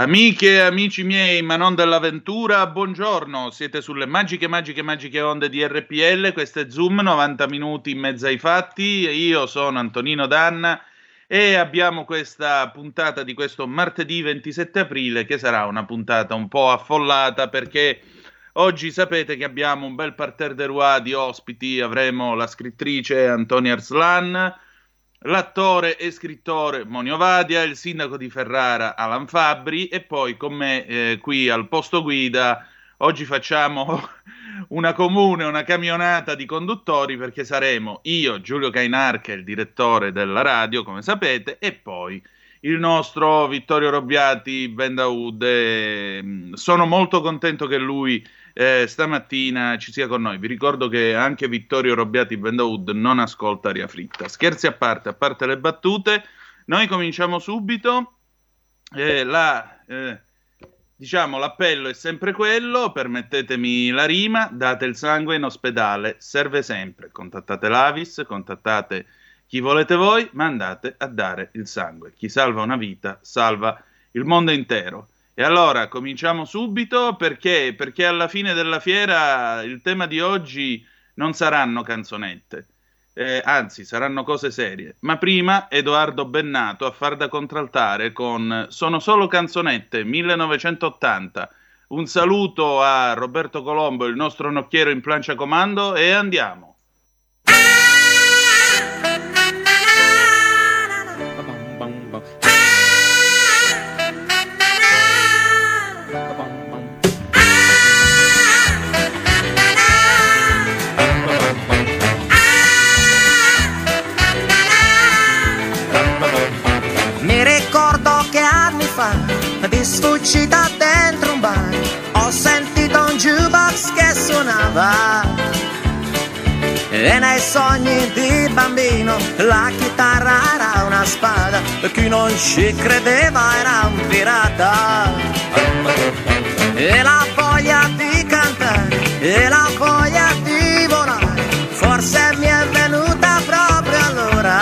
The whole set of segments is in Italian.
Amiche e amici miei, ma non dell'avventura, buongiorno. Siete sulle magiche, magiche, magiche onde di RPL. Questo è Zoom, 90 minuti in mezzo ai fatti. Io sono Antonino Danna e abbiamo questa puntata di questo martedì 27 aprile che sarà una puntata un po' affollata perché oggi sapete che abbiamo un bel parterre de roi di ospiti. Avremo la scrittrice Antonia Arslan l'attore e scrittore Monio Vadia, il sindaco di Ferrara Alan Fabbri e poi con me eh, qui al posto guida oggi facciamo una comune, una camionata di conduttori perché saremo io, Giulio Cainarca, il direttore della radio, come sapete, e poi il nostro Vittorio Robbiati Bendaud. Eh, sono molto contento che lui eh, stamattina ci sia con noi. Vi ricordo che anche Vittorio Robbiati Bendaud non ascolta aria fritta. Scherzi a parte, a parte le battute, noi cominciamo subito. Eh, la, eh, diciamo, l'appello è sempre quello, permettetemi la rima, date il sangue in ospedale, serve sempre. Contattate l'Avis, contattate chi volete voi, ma andate a dare il sangue. Chi salva una vita salva il mondo intero. E allora cominciamo subito perché? Perché alla fine della fiera il tema di oggi non saranno canzonette, eh, anzi saranno cose serie. Ma prima Edoardo Bennato a far da contraltare con Sono solo canzonette 1980. Un saluto a Roberto Colombo, il nostro nocchiero in plancia comando e andiamo. Di sfuggita dentro un bar. Ho sentito un jukebox che suonava. E nei sogni di bambino la chitarra era una spada. E chi non ci credeva era un pirata. E la voglia di cantare e la voglia di volare forse mi è venuta proprio allora.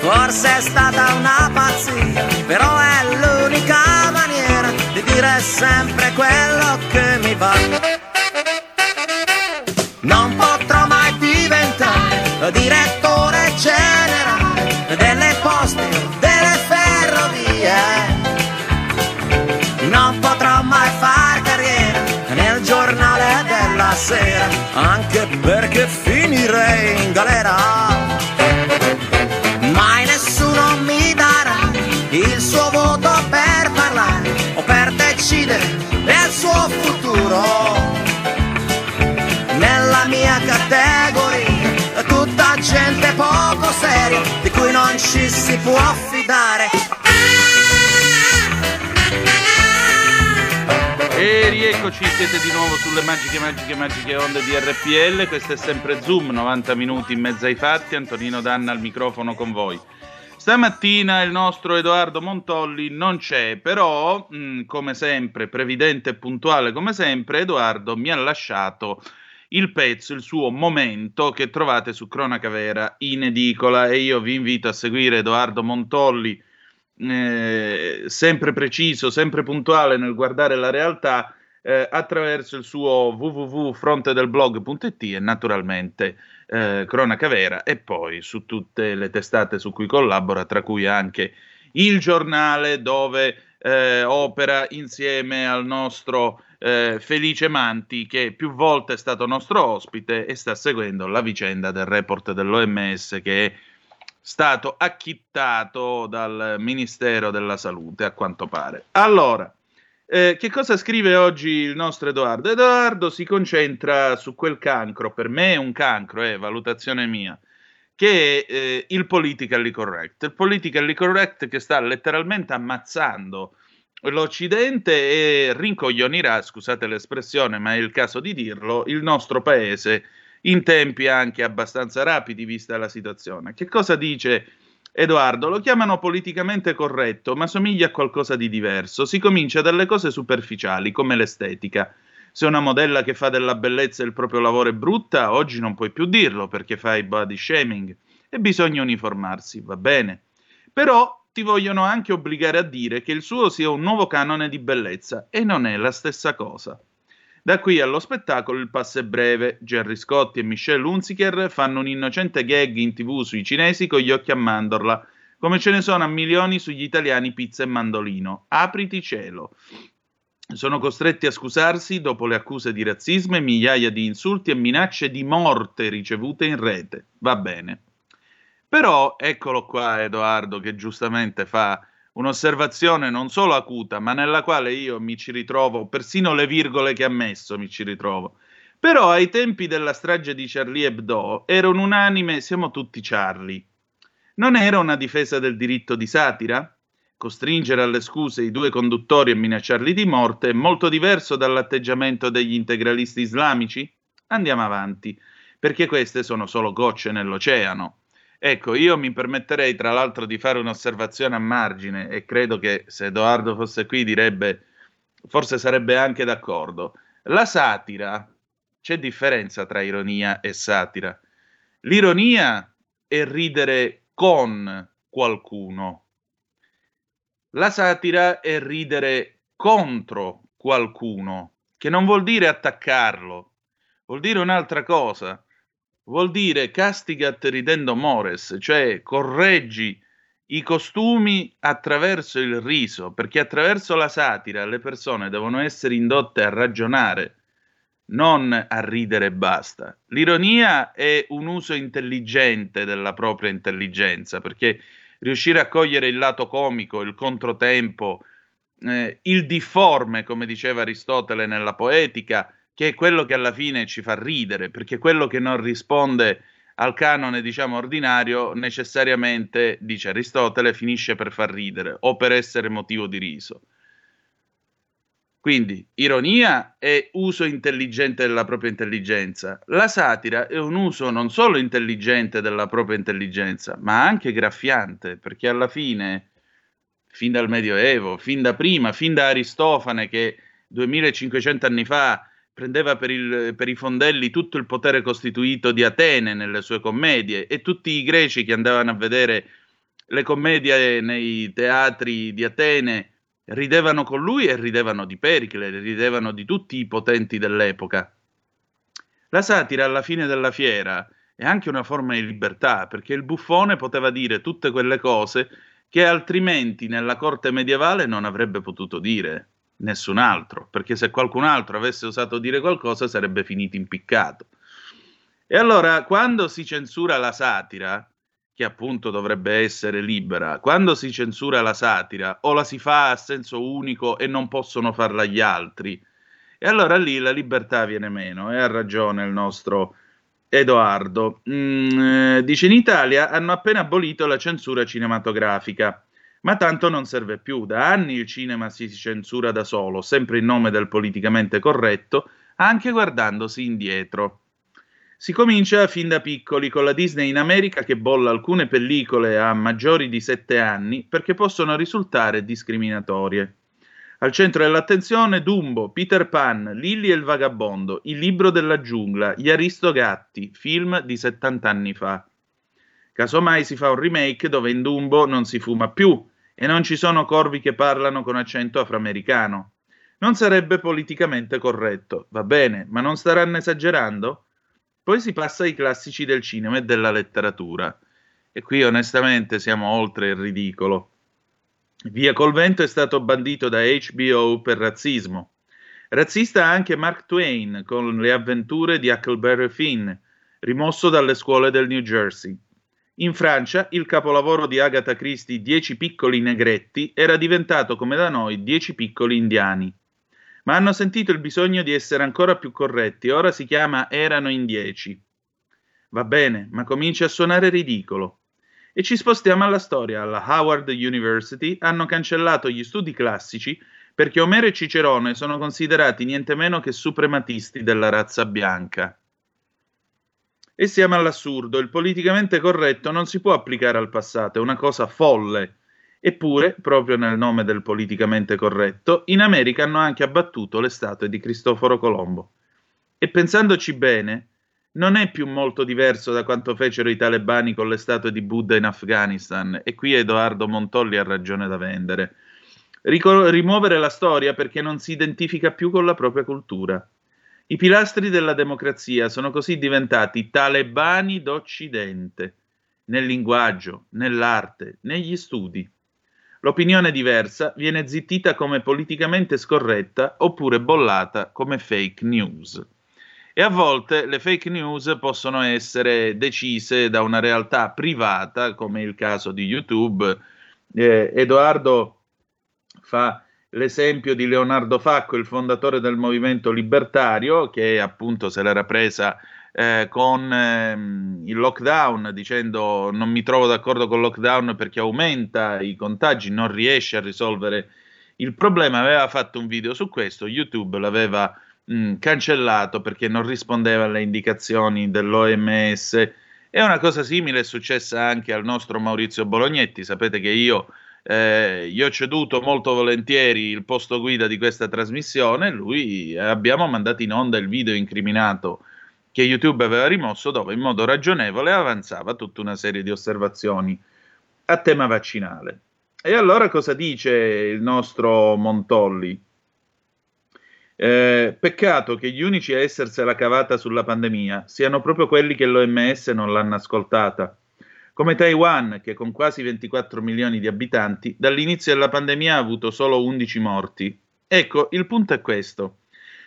Forse è stata una pazzia però è sempre quello che mi va. Non potrò mai diventare direttore generale delle poste delle ferrovie. Non potrò mai far carriera nel giornale della sera, anche perché finirei in galera. Seria, di cui non ci si può fidare. E rieccoci, siete di nuovo sulle magiche, magiche, magiche onde di RPL. Questo è sempre Zoom, 90 minuti in mezzo ai fatti. Antonino Danna al microfono con voi. Stamattina il nostro Edoardo Montolli non c'è, però, mh, come sempre, previdente e puntuale come sempre, Edoardo mi ha lasciato il pezzo, il suo momento che trovate su Cronaca Vera in edicola. E io vi invito a seguire Edoardo Montolli, eh, sempre preciso, sempre puntuale nel guardare la realtà eh, attraverso il suo www.frontedelblog.it e naturalmente eh, Cronaca Vera e poi su tutte le testate su cui collabora, tra cui anche il giornale dove eh, opera insieme al nostro eh, Felice Manti, che più volte è stato nostro ospite e sta seguendo la vicenda del report dell'OMS che è stato acchittato dal Ministero della Salute, a quanto pare. Allora, eh, che cosa scrive oggi il nostro Edoardo? Edoardo si concentra su quel cancro, per me è un cancro, è eh, valutazione mia, che è eh, il politically correct. Il politically correct che sta letteralmente ammazzando l'Occidente e rincoglionirà, scusate l'espressione, ma è il caso di dirlo, il nostro paese in tempi anche abbastanza rapidi, vista la situazione. Che cosa dice Edoardo? Lo chiamano politicamente corretto, ma somiglia a qualcosa di diverso. Si comincia dalle cose superficiali, come l'estetica. Se una modella che fa della bellezza il proprio lavoro è brutta, oggi non puoi più dirlo perché fai body shaming e bisogna uniformarsi, va bene. Però ti vogliono anche obbligare a dire che il suo sia un nuovo canone di bellezza e non è la stessa cosa. Da qui allo spettacolo il passo è breve. Gerry Scotti e Michelle Hunziker fanno un innocente gag in tv sui cinesi con gli occhi a mandorla, come ce ne sono a milioni sugli italiani pizza e mandolino. Apriti cielo. Sono costretti a scusarsi dopo le accuse di razzismo e migliaia di insulti e minacce di morte ricevute in rete. Va bene. Però eccolo qua Edoardo che giustamente fa un'osservazione non solo acuta, ma nella quale io mi ci ritrovo, persino le virgole che ha messo mi ci ritrovo. Però ai tempi della strage di Charlie Hebdo era un unanime siamo tutti Charlie. Non era una difesa del diritto di satira? Costringere alle scuse i due conduttori e minacciarli di morte è molto diverso dall'atteggiamento degli integralisti islamici? Andiamo avanti, perché queste sono solo gocce nell'oceano. Ecco, io mi permetterei tra l'altro di fare un'osservazione a margine e credo che se Edoardo fosse qui direbbe, forse sarebbe anche d'accordo. La satira, c'è differenza tra ironia e satira. L'ironia è ridere con qualcuno. La satira è ridere contro qualcuno, che non vuol dire attaccarlo, vuol dire un'altra cosa vuol dire castigat ridendo mores, cioè correggi i costumi attraverso il riso, perché attraverso la satira le persone devono essere indotte a ragionare, non a ridere e basta. L'ironia è un uso intelligente della propria intelligenza, perché riuscire a cogliere il lato comico, il controtempo, eh, il difforme, come diceva Aristotele nella poetica, che è quello che alla fine ci fa ridere, perché quello che non risponde al canone, diciamo, ordinario, necessariamente, dice Aristotele, finisce per far ridere o per essere motivo di riso. Quindi ironia è uso intelligente della propria intelligenza. La satira è un uso non solo intelligente della propria intelligenza, ma anche graffiante, perché alla fine, fin dal Medioevo, fin da prima, fin da Aristofane che 2500 anni fa prendeva per, il, per, i fondelli tutto il potere costituito di Atene nelle sue commedie e tutti i greci che andavano a vedere le commedie nei teatri di Atene ridevano con lui e ridevano di Pericle, ridevano di tutti i potenti dell'epoca. La satira alla fine della fiera è anche una forma di libertà, perché il buffone poteva dire tutte quelle cose che altrimenti nella corte medievale non avrebbe potuto dire nessun altro, perché se qualcun altro avesse osato dire qualcosa sarebbe finito impiccato. E allora, quando si censura la satira, che appunto dovrebbe essere libera, quando si censura la satira o la si fa a senso unico e non possono farla gli altri, e allora lì la libertà viene meno, e ha ragione il nostro Edoardo. Mm, eh, dice in Italia hanno appena abolito la censura cinematografica. Ma tanto non serve più. Da anni il cinema si censura da solo, sempre in nome del politicamente corretto, anche guardandosi indietro. Si comincia fin da piccoli con la Disney in America che bolla alcune pellicole a maggiori di 7 anni perché possono risultare discriminatorie. Al centro dell'attenzione Dumbo, Peter Pan, Lilli e il vagabondo, Il libro della giungla, Gli Aristogatti, film di 70 anni fa. Casomai si fa un remake dove in Dumbo non si fuma più, e non ci sono corvi che parlano con accento afroamericano. Non sarebbe politicamente corretto, va bene, ma non staranno esagerando? Poi si passa ai classici del cinema e della letteratura. E qui onestamente siamo oltre il ridicolo. Via col vento è stato bandito da HBO per razzismo. Razzista anche Mark Twain con le avventure di Huckleberry Finn, rimosso dalle scuole del New Jersey. In Francia il capolavoro di Agatha Christie Dieci piccoli negretti era diventato come da noi Dieci piccoli indiani. Ma hanno sentito il bisogno di essere ancora più corretti, ora si chiama Erano in dieci. Va bene, ma comincia a suonare ridicolo. E ci spostiamo alla storia. Alla Howard University hanno cancellato gli studi classici perché Omero e Cicerone sono considerati niente meno che suprematisti della razza bianca. E siamo all'assurdo, il politicamente corretto non si può applicare al passato, è una cosa folle. Eppure, proprio nel nome del politicamente corretto, in America hanno anche abbattuto le statue di Cristoforo Colombo. E pensandoci bene, non è più molto diverso da quanto fecero i talebani con le statue di Buddha in Afghanistan, e qui Edoardo Montolli ha ragione da vendere. Rico- rimuovere la storia perché non si identifica più con la propria cultura. I pilastri della democrazia sono così diventati talebani d'Occidente, nel linguaggio, nell'arte, negli studi. L'opinione diversa viene zittita come politicamente scorretta oppure bollata come fake news. E a volte le fake news possono essere decise da una realtà privata, come il caso di YouTube. Eh, Edoardo fa l'esempio di Leonardo Facco, il fondatore del movimento libertario, che appunto se l'era presa eh, con ehm, il lockdown, dicendo non mi trovo d'accordo con il lockdown perché aumenta i contagi, non riesce a risolvere il problema. Aveva fatto un video su questo, YouTube l'aveva mh, cancellato perché non rispondeva alle indicazioni dell'OMS. E una cosa simile è successa anche al nostro Maurizio Bolognetti. Sapete che io eh, gli ho ceduto molto volentieri il posto guida di questa trasmissione. Lui abbiamo mandato in onda il video incriminato che YouTube aveva rimosso, dove in modo ragionevole avanzava tutta una serie di osservazioni a tema vaccinale. E allora cosa dice il nostro Montolli? Eh, peccato che gli unici a essersela cavata sulla pandemia siano proprio quelli che l'OMS non l'hanno ascoltata. Come Taiwan, che con quasi 24 milioni di abitanti, dall'inizio della pandemia ha avuto solo 11 morti. Ecco, il punto è questo.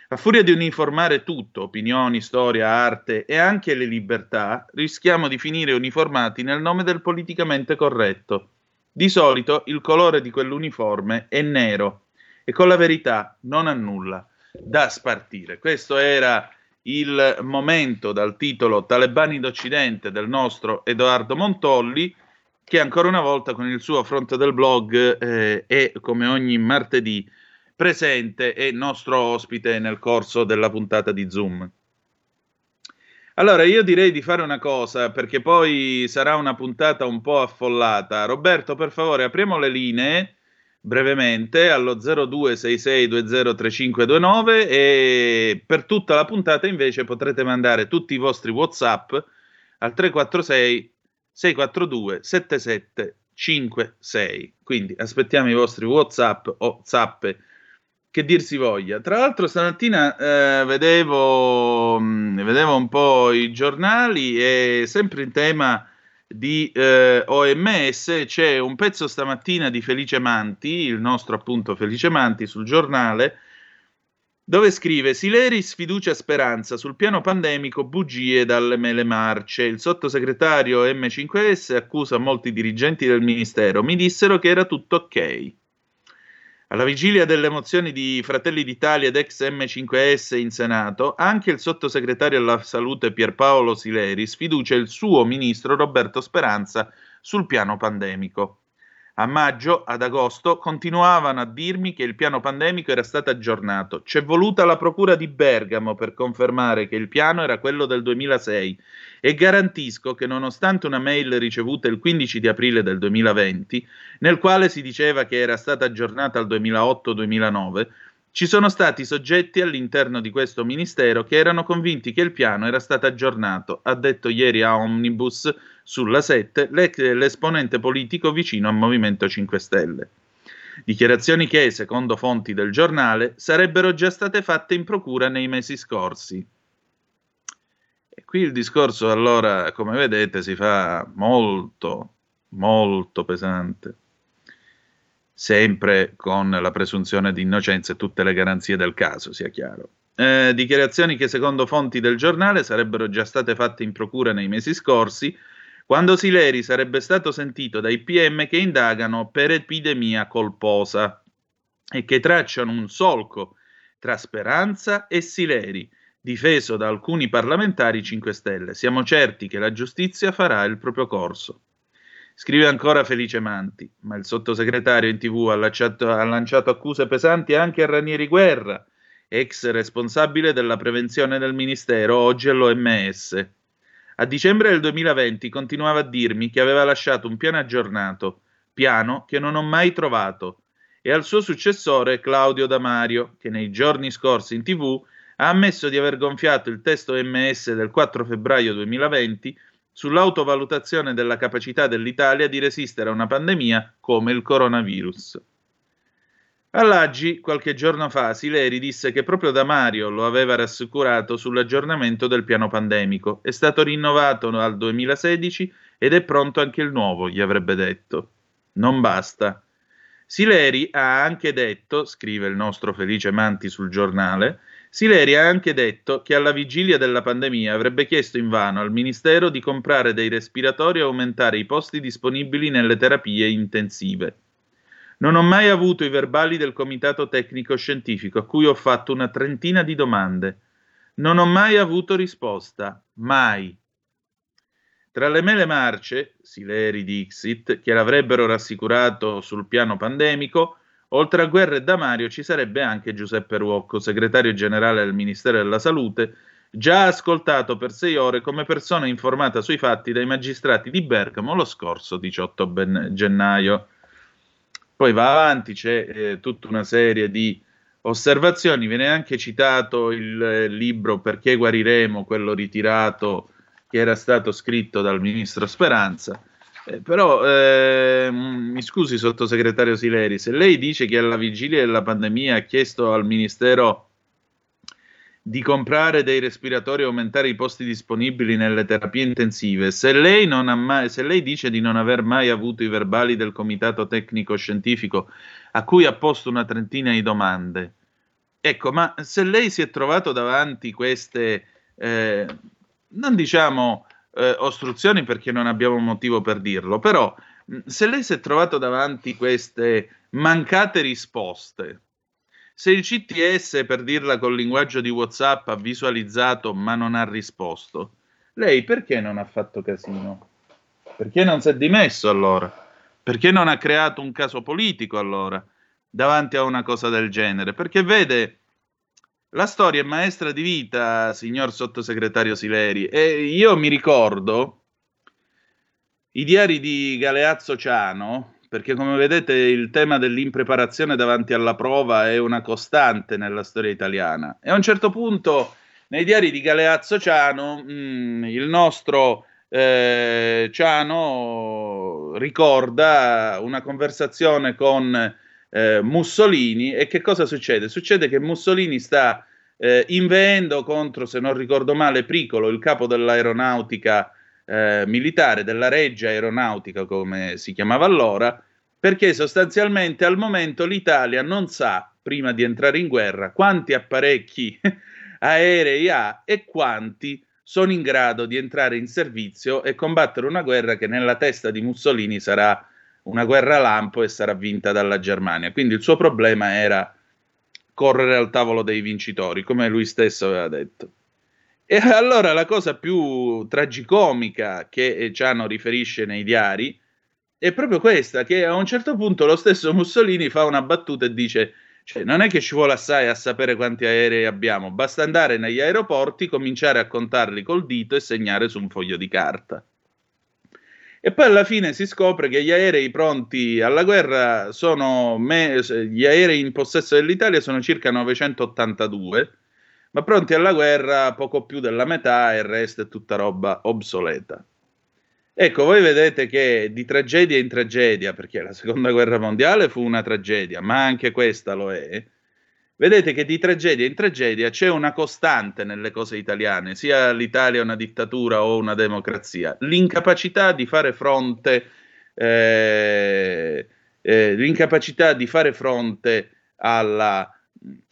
A furia di uniformare tutto, opinioni, storia, arte e anche le libertà, rischiamo di finire uniformati nel nome del politicamente corretto. Di solito il colore di quell'uniforme è nero e con la verità non ha nulla da spartire. Questo era il momento dal titolo Talebani d'Occidente del nostro Edoardo Montolli, che ancora una volta con il suo fronte del blog eh, è come ogni martedì presente e nostro ospite nel corso della puntata di Zoom. Allora, io direi di fare una cosa perché poi sarà una puntata un po' affollata. Roberto, per favore, apriamo le linee brevemente allo 0266203529 e per tutta la puntata invece potrete mandare tutti i vostri WhatsApp al 346 642 7756. Quindi aspettiamo i vostri WhatsApp o zappe che dir si voglia. Tra l'altro stamattina eh, vedevo, mh, vedevo un po' i giornali e sempre in tema di eh, OMS c'è un pezzo stamattina di Felice Manti, il nostro appunto Felice Manti sul giornale, dove scrive Sileri sfiducia Speranza sul piano pandemico bugie dalle mele marce. Il sottosegretario M5S accusa molti dirigenti del ministero. Mi dissero che era tutto ok. Alla vigilia delle mozioni di Fratelli d'Italia ed ex M5S in Senato, anche il sottosegretario alla salute Pierpaolo Sileri sfiducia il suo ministro Roberto Speranza sul piano pandemico. A maggio, ad agosto, continuavano a dirmi che il piano pandemico era stato aggiornato. C'è voluta la procura di Bergamo per confermare che il piano era quello del 2006 e garantisco che nonostante una mail ricevuta il 15 di aprile del 2020, nel quale si diceva che era stata aggiornata al 2008-2009, ci sono stati soggetti all'interno di questo ministero che erano convinti che il piano era stato aggiornato, ha detto ieri a Omnibus sulla 7 l'esponente politico vicino al Movimento 5 Stelle. Dichiarazioni che, secondo fonti del giornale, sarebbero già state fatte in procura nei mesi scorsi. E qui il discorso allora, come vedete, si fa molto, molto pesante. Sempre con la presunzione di innocenza e tutte le garanzie del caso, sia chiaro. Eh, dichiarazioni che secondo fonti del giornale sarebbero già state fatte in procura nei mesi scorsi, quando Sileri sarebbe stato sentito dai PM che indagano per epidemia colposa e che tracciano un solco tra Speranza e Sileri, difeso da alcuni parlamentari 5 Stelle. Siamo certi che la giustizia farà il proprio corso. Scrive ancora Felice Manti, ma il sottosegretario in tv ha lanciato, ha lanciato accuse pesanti anche a Ranieri Guerra, ex responsabile della prevenzione del Ministero, oggi all'OMS. A dicembre del 2020 continuava a dirmi che aveva lasciato un piano aggiornato, piano che non ho mai trovato, e al suo successore Claudio Damario, che nei giorni scorsi in tv ha ammesso di aver gonfiato il testo MS del 4 febbraio 2020 sull'autovalutazione della capacità dell'Italia di resistere a una pandemia come il coronavirus. All'Aggi, qualche giorno fa, Sileri disse che proprio da Mario lo aveva rassicurato sull'aggiornamento del piano pandemico. È stato rinnovato al 2016 ed è pronto anche il nuovo, gli avrebbe detto. Non basta. Sileri ha anche detto, scrive il nostro Felice Manti sul giornale, Sileri ha anche detto che alla vigilia della pandemia avrebbe chiesto invano al Ministero di comprare dei respiratori e aumentare i posti disponibili nelle terapie intensive. Non ho mai avuto i verbali del comitato tecnico scientifico a cui ho fatto una trentina di domande. Non ho mai avuto risposta. Mai. Tra le mele marce, Sileri Dixit, che l'avrebbero rassicurato sul piano pandemico, oltre a Guerra e Damario ci sarebbe anche Giuseppe Ruocco, segretario generale del Ministero della Salute, già ascoltato per sei ore come persona informata sui fatti dai magistrati di Bergamo lo scorso 18 ben- gennaio. Poi va avanti, c'è eh, tutta una serie di osservazioni, viene anche citato il eh, libro Perché guariremo, quello ritirato che era stato scritto dal ministro Speranza. Eh, però eh, mi scusi, sottosegretario Sileri, se lei dice che alla vigilia della pandemia ha chiesto al ministero di comprare dei respiratori e aumentare i posti disponibili nelle terapie intensive. Se lei, mai, se lei, dice di non aver mai avuto i verbali del comitato tecnico scientifico a cui ha posto una trentina di domande, ecco, ma se lei si è trovato davanti queste, eh, non diciamo eh, ostruzioni perché non abbiamo motivo per dirlo, però se lei si è trovato davanti queste mancate risposte, se il CTS, per dirla col linguaggio di WhatsApp, ha visualizzato ma non ha risposto, lei perché non ha fatto casino? Perché non si è dimesso allora? Perché non ha creato un caso politico allora davanti a una cosa del genere? Perché vede, la storia è maestra di vita, signor sottosegretario Sileri, e io mi ricordo i diari di Galeazzo Ciano, perché come vedete il tema dell'impreparazione davanti alla prova è una costante nella storia italiana. E a un certo punto nei diari di Galeazzo Ciano mh, mm, il nostro eh, Ciano ricorda una conversazione con eh, Mussolini e che cosa succede? Succede che Mussolini sta eh, inveendo contro, se non ricordo male, Pricolo, il capo dell'aeronautica eh, militare della Reggia Aeronautica, come si chiamava allora, perché sostanzialmente al momento l'Italia non sa, prima di entrare in guerra, quanti apparecchi aerei ha e quanti sono in grado di entrare in servizio e combattere una guerra che nella testa di Mussolini sarà una guerra lampo e sarà vinta dalla Germania. Quindi il suo problema era correre al tavolo dei vincitori, come lui stesso aveva detto. E allora la cosa più tragicomica che Ciano riferisce nei diari è proprio questa, che a un certo punto lo stesso Mussolini fa una battuta e dice cioè, non è che ci vuole assai a sapere quanti aerei abbiamo, basta andare negli aeroporti, cominciare a contarli col dito e segnare su un foglio di carta. E poi alla fine si scopre che gli aerei pronti alla guerra sono, me- gli aerei in possesso dell'Italia sono circa 982 ma pronti alla guerra poco più della metà e il resto è tutta roba obsoleta. Ecco, voi vedete che di tragedia in tragedia, perché la seconda guerra mondiale fu una tragedia, ma anche questa lo è, vedete che di tragedia in tragedia c'è una costante nelle cose italiane, sia l'Italia una dittatura o una democrazia, l'incapacità di fare fronte eh, eh, l'incapacità di fare fronte alla,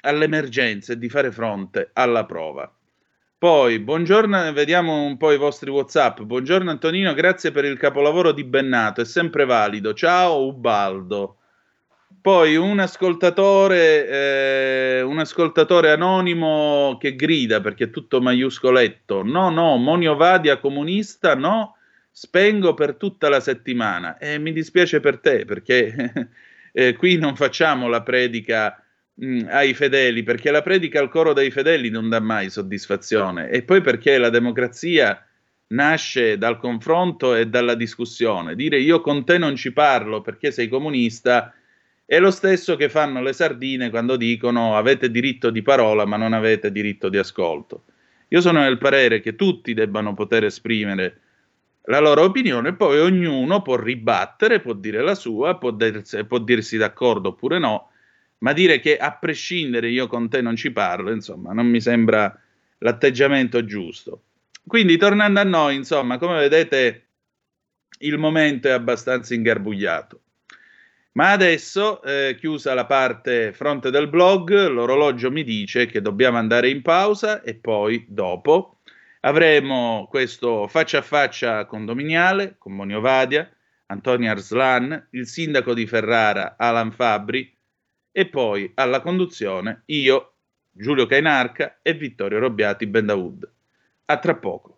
all'emergenza e di fare fronte alla prova. Poi, buongiorno, vediamo un po' i vostri WhatsApp. Buongiorno Antonino, grazie per il capolavoro di Bennato, è sempre valido. Ciao Ubaldo. Poi un ascoltatore, eh, un ascoltatore anonimo che grida perché è tutto maiuscoletto. No, no, Monio Vadia comunista, no, spengo per tutta la settimana. E mi dispiace per te perché eh, qui non facciamo la predica mh, mm, ai fedeli, perché la predica al coro dei fedeli non dà mai soddisfazione. E poi perché la democrazia nasce dal confronto e dalla discussione. Dire io con te non ci parlo perché sei comunista è lo stesso che fanno le sardine quando dicono avete diritto di parola ma non avete diritto di ascolto. Io sono del parere che tutti debbano poter esprimere la loro opinione, poi ognuno può ribattere, può dire la sua, può, dirsi, può dirsi d'accordo oppure no, ma dire che a prescindere io con te non ci parlo, insomma, non mi sembra l'atteggiamento giusto. Quindi tornando a noi, insomma, come vedete, il momento è abbastanza ingarbugliato. Ma adesso, eh, chiusa la parte fronte del blog, l'orologio mi dice che dobbiamo andare in pausa e poi, dopo, avremo questo faccia a faccia condominiale con Monio Vadia, Antonio Arslan, il sindaco di Ferrara, Alan Fabri, e poi alla conduzione io, Giulio Cainarca e Vittorio Robbiati Bendawood. A tra poco.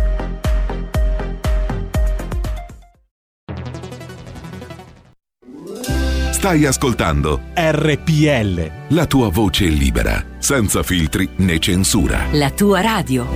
Stai ascoltando RPL. La tua voce libera, senza filtri né censura. La tua radio.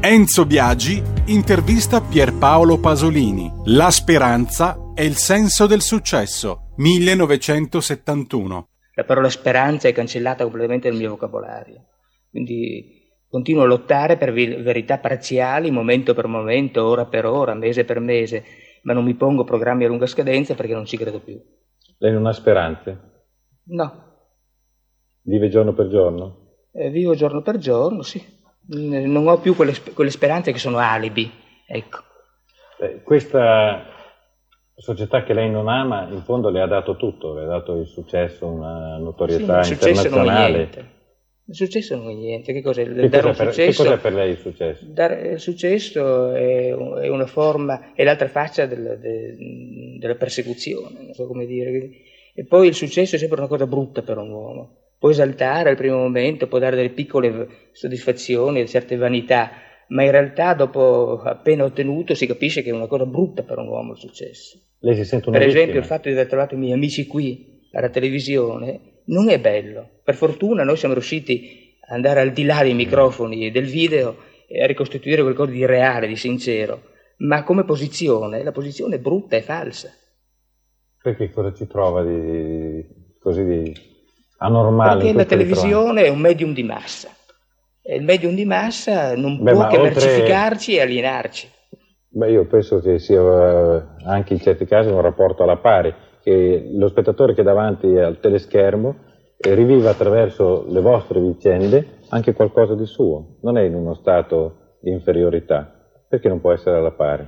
Enzo Biagi intervista Pierpaolo Pasolini. La speranza è il senso del successo. 1971. La parola speranza è cancellata completamente dal mio vocabolario. Quindi continuo a lottare per verità parziali, momento per momento, ora per ora, mese per mese, ma non mi pongo programmi a lunga scadenza perché non ci credo più. Lei non ha speranze? No. Vive giorno per giorno? Eh, vivo giorno per giorno, sì. Non ho più quelle, quelle speranze che sono alibi, ecco. Eh, questa società che lei non ama, in fondo le ha dato tutto, le ha dato il successo, una notorietà sì, internazionale. Il successo non è niente. Che cos'è? Che, cos'è per, successo, che cos'è per, lei il successo? Dare, il successo è, è, una forma, è l'altra faccia del, de, della persecuzione, non so come dire. E poi il successo è sempre una cosa brutta per un uomo. Può esaltare al primo momento, può dare delle piccole soddisfazioni, certe vanità, ma in realtà dopo appena ottenuto si capisce che è una cosa brutta per un uomo il successo. Lei si sente una Per vittima. esempio il fatto di aver trovato i miei amici qui alla televisione non è bello. Per fortuna noi siamo riusciti ad andare al di là dei microfoni e del video e a ricostituire qualcosa di reale, di sincero. Ma come posizione, la posizione è brutta e falsa. Perché cosa ci trova di, così di anormali. Perché la televisione è un medium di massa. E il medium di massa non Beh, può che oltre- mercificarci e alienarci. Beh, io penso che sia eh, anche in certi casi un rapporto alla pari, che lo spettatore che è davanti al teleschermo eh, riviva attraverso le vostre vicende anche qualcosa di suo, non è in uno stato di inferiorità, perché non può essere alla pari?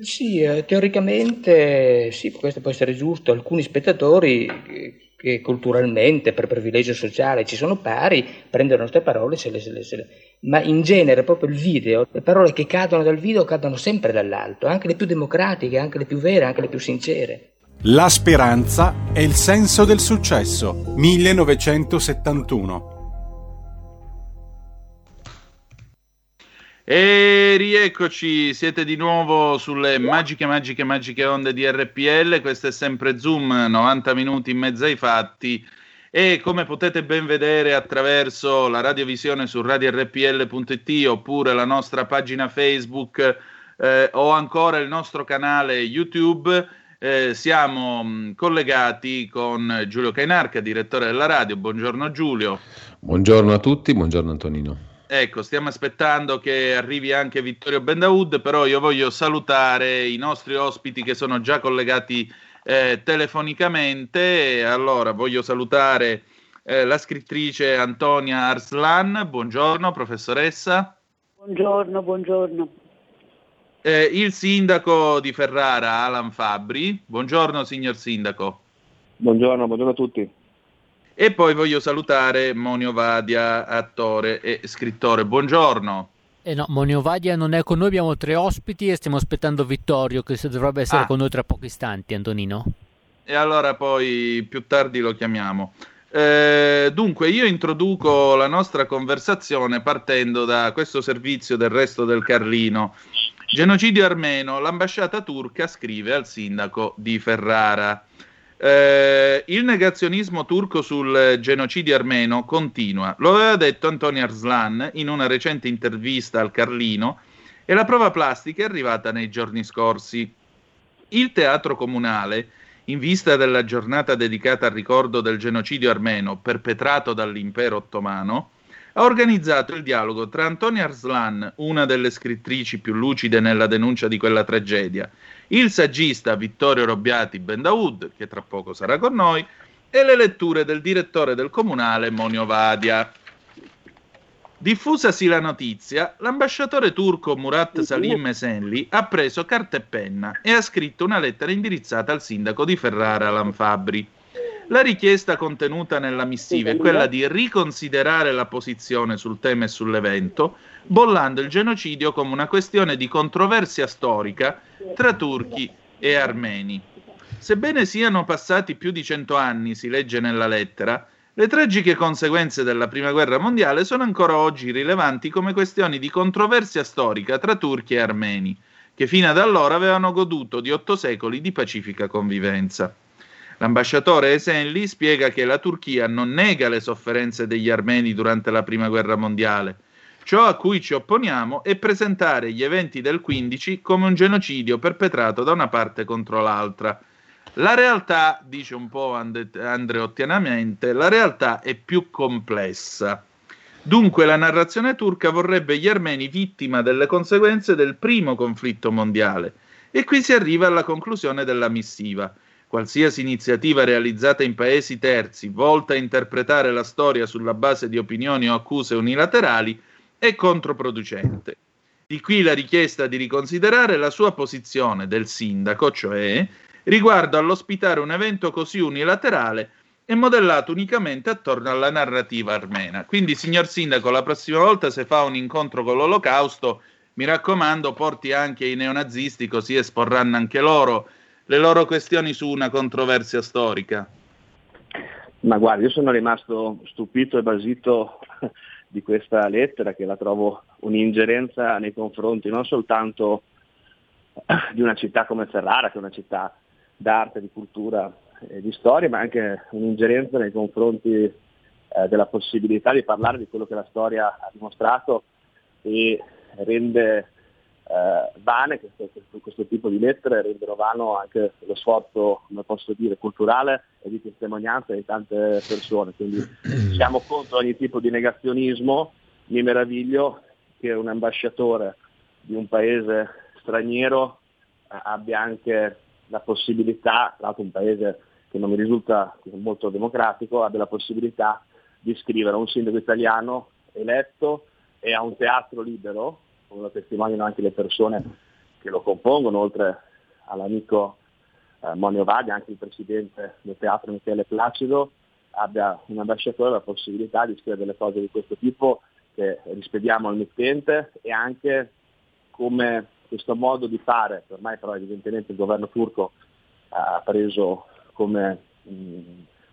Sì, eh, teoricamente sì, questo può essere giusto. Alcuni spettatori eh, che culturalmente, per privilegio sociale, ci sono pari, prendono queste parole, se le, se le- se le- ma in genere proprio il video, le parole che cadono dal video cadono sempre dall'alto, anche le più democratiche, anche le più vere, anche le più sincere. La speranza è il senso del successo. 1971. E rieccoci, siete di nuovo sulle magiche, magiche, magiche onde di RPL. Questo è sempre Zoom, 90 minuti in mezzo ai fatti. E come potete ben vedere attraverso la radiovisione su radiorpl.it oppure la nostra pagina Facebook eh, o ancora il nostro canale YouTube, eh, siamo mh, collegati con Giulio Cainarca, direttore della radio. Buongiorno Giulio. Buongiorno a tutti, buongiorno Antonino. Ecco, stiamo aspettando che arrivi anche Vittorio Bendaud, però io voglio salutare i nostri ospiti che sono già collegati eh, telefonicamente. Allora, voglio salutare eh, la scrittrice Antonia Arslan. Buongiorno, professoressa. Buongiorno, buongiorno. Eh, il sindaco di Ferrara, Alan Fabbri. Buongiorno, signor sindaco. Buongiorno, buongiorno a tutti. E poi voglio salutare Monio Vadia, attore e scrittore. Buongiorno. Eh no, Monio Vadia non è con noi, abbiamo tre ospiti e stiamo aspettando Vittorio che dovrebbe essere Ah. con noi tra pochi istanti, Antonino. e allora poi più tardi lo chiamiamo. Eh, dunque, io introduco la nostra conversazione partendo da questo servizio del resto del Carlino. Genocidio armeno, l'ambasciata turca scrive al sindaco di Ferrara. Eh, il negazionismo turco sul genocidio armeno continua. Lo aveva detto Antonio Arslan in una recente intervista al Carlino e la prova plastica è arrivata nei giorni scorsi. Il teatro comunale, in vista della giornata dedicata al ricordo del genocidio armeno perpetrato dall'impero ottomano, ha organizzato il dialogo tra Antonia Arslan, una delle scrittrici più lucide nella denuncia di quella tragedia, il saggista Vittorio Robbiati Bendaud, che tra poco sarà con noi, e le letture del direttore del comunale Monio Vadia. Diffusasi la notizia, l'ambasciatore turco Murat Salim Esenli ha preso carta e penna e ha scritto una lettera indirizzata al sindaco di Ferrara, Alan Fabbri. La richiesta contenuta nella missiva è quella di riconsiderare la posizione sul tema e sull'evento, bollando il genocidio come una questione di controversia storica tra turchi e armeni. Sebbene siano passati più di cento anni, si legge nella lettera, le tragiche conseguenze della Prima Guerra Mondiale sono ancora oggi rilevanti come questioni di controversia storica tra turchi e armeni, che fino ad allora avevano goduto di otto secoli di pacifica convivenza. L'ambasciatore Esenli spiega che la Turchia non nega le sofferenze degli armeni durante la Prima Guerra Mondiale. Ciò a cui ci opponiamo è presentare gli eventi del 15 come un genocidio perpetrato da una parte contro l'altra. La realtà, dice un po' And- andreottianamente, la realtà è più complessa. Dunque la narrazione turca vorrebbe gli armeni vittima delle conseguenze del primo conflitto mondiale. E qui si arriva alla conclusione della missiva. Qualsiasi iniziativa realizzata in paesi terzi volta a interpretare la storia sulla base di opinioni o accuse unilaterali è controproducente. Di qui la richiesta di riconsiderare la sua posizione del sindaco, cioè riguardo all'ospitare un evento così unilaterale e modellato unicamente attorno alla narrativa armena. Quindi, signor sindaco, la prossima volta se fa un incontro con l'Olocausto, mi raccomando, porti anche i neonazisti, così esporranno anche loro le loro questioni su una controversia storica. Ma guardi, io sono rimasto stupito e basito di questa lettera che la trovo un'ingerenza nei confronti non soltanto di una città come Ferrara, che è una città d'arte, di cultura e di storia, ma anche un'ingerenza nei confronti eh, della possibilità di parlare di quello che la storia ha dimostrato e rende eh, vane, questo, questo, questo, tipo di lettere rendono vano anche lo sforzo, come posso dire, culturale e di testimonianza di tante persone. Quindi siamo contro ogni tipo di negazionismo, mi meraviglio che un ambasciatore di un paese straniero abbia anche la possibilità, tra l'altro un paese che non mi risulta molto democratico, abbia la possibilità di scrivere a un sindaco italiano eletto e a un teatro libero, come lo testimoniano anche le persone che lo compongono, oltre all'amico eh, Monio Vadi, anche il presidente del teatro Michele Placido, abbia un ambasciatore la possibilità di scrivere delle cose di questo tipo che rispediamo al mittente e anche come questo modo di fare, ormai però evidentemente il governo turco ha preso come mh,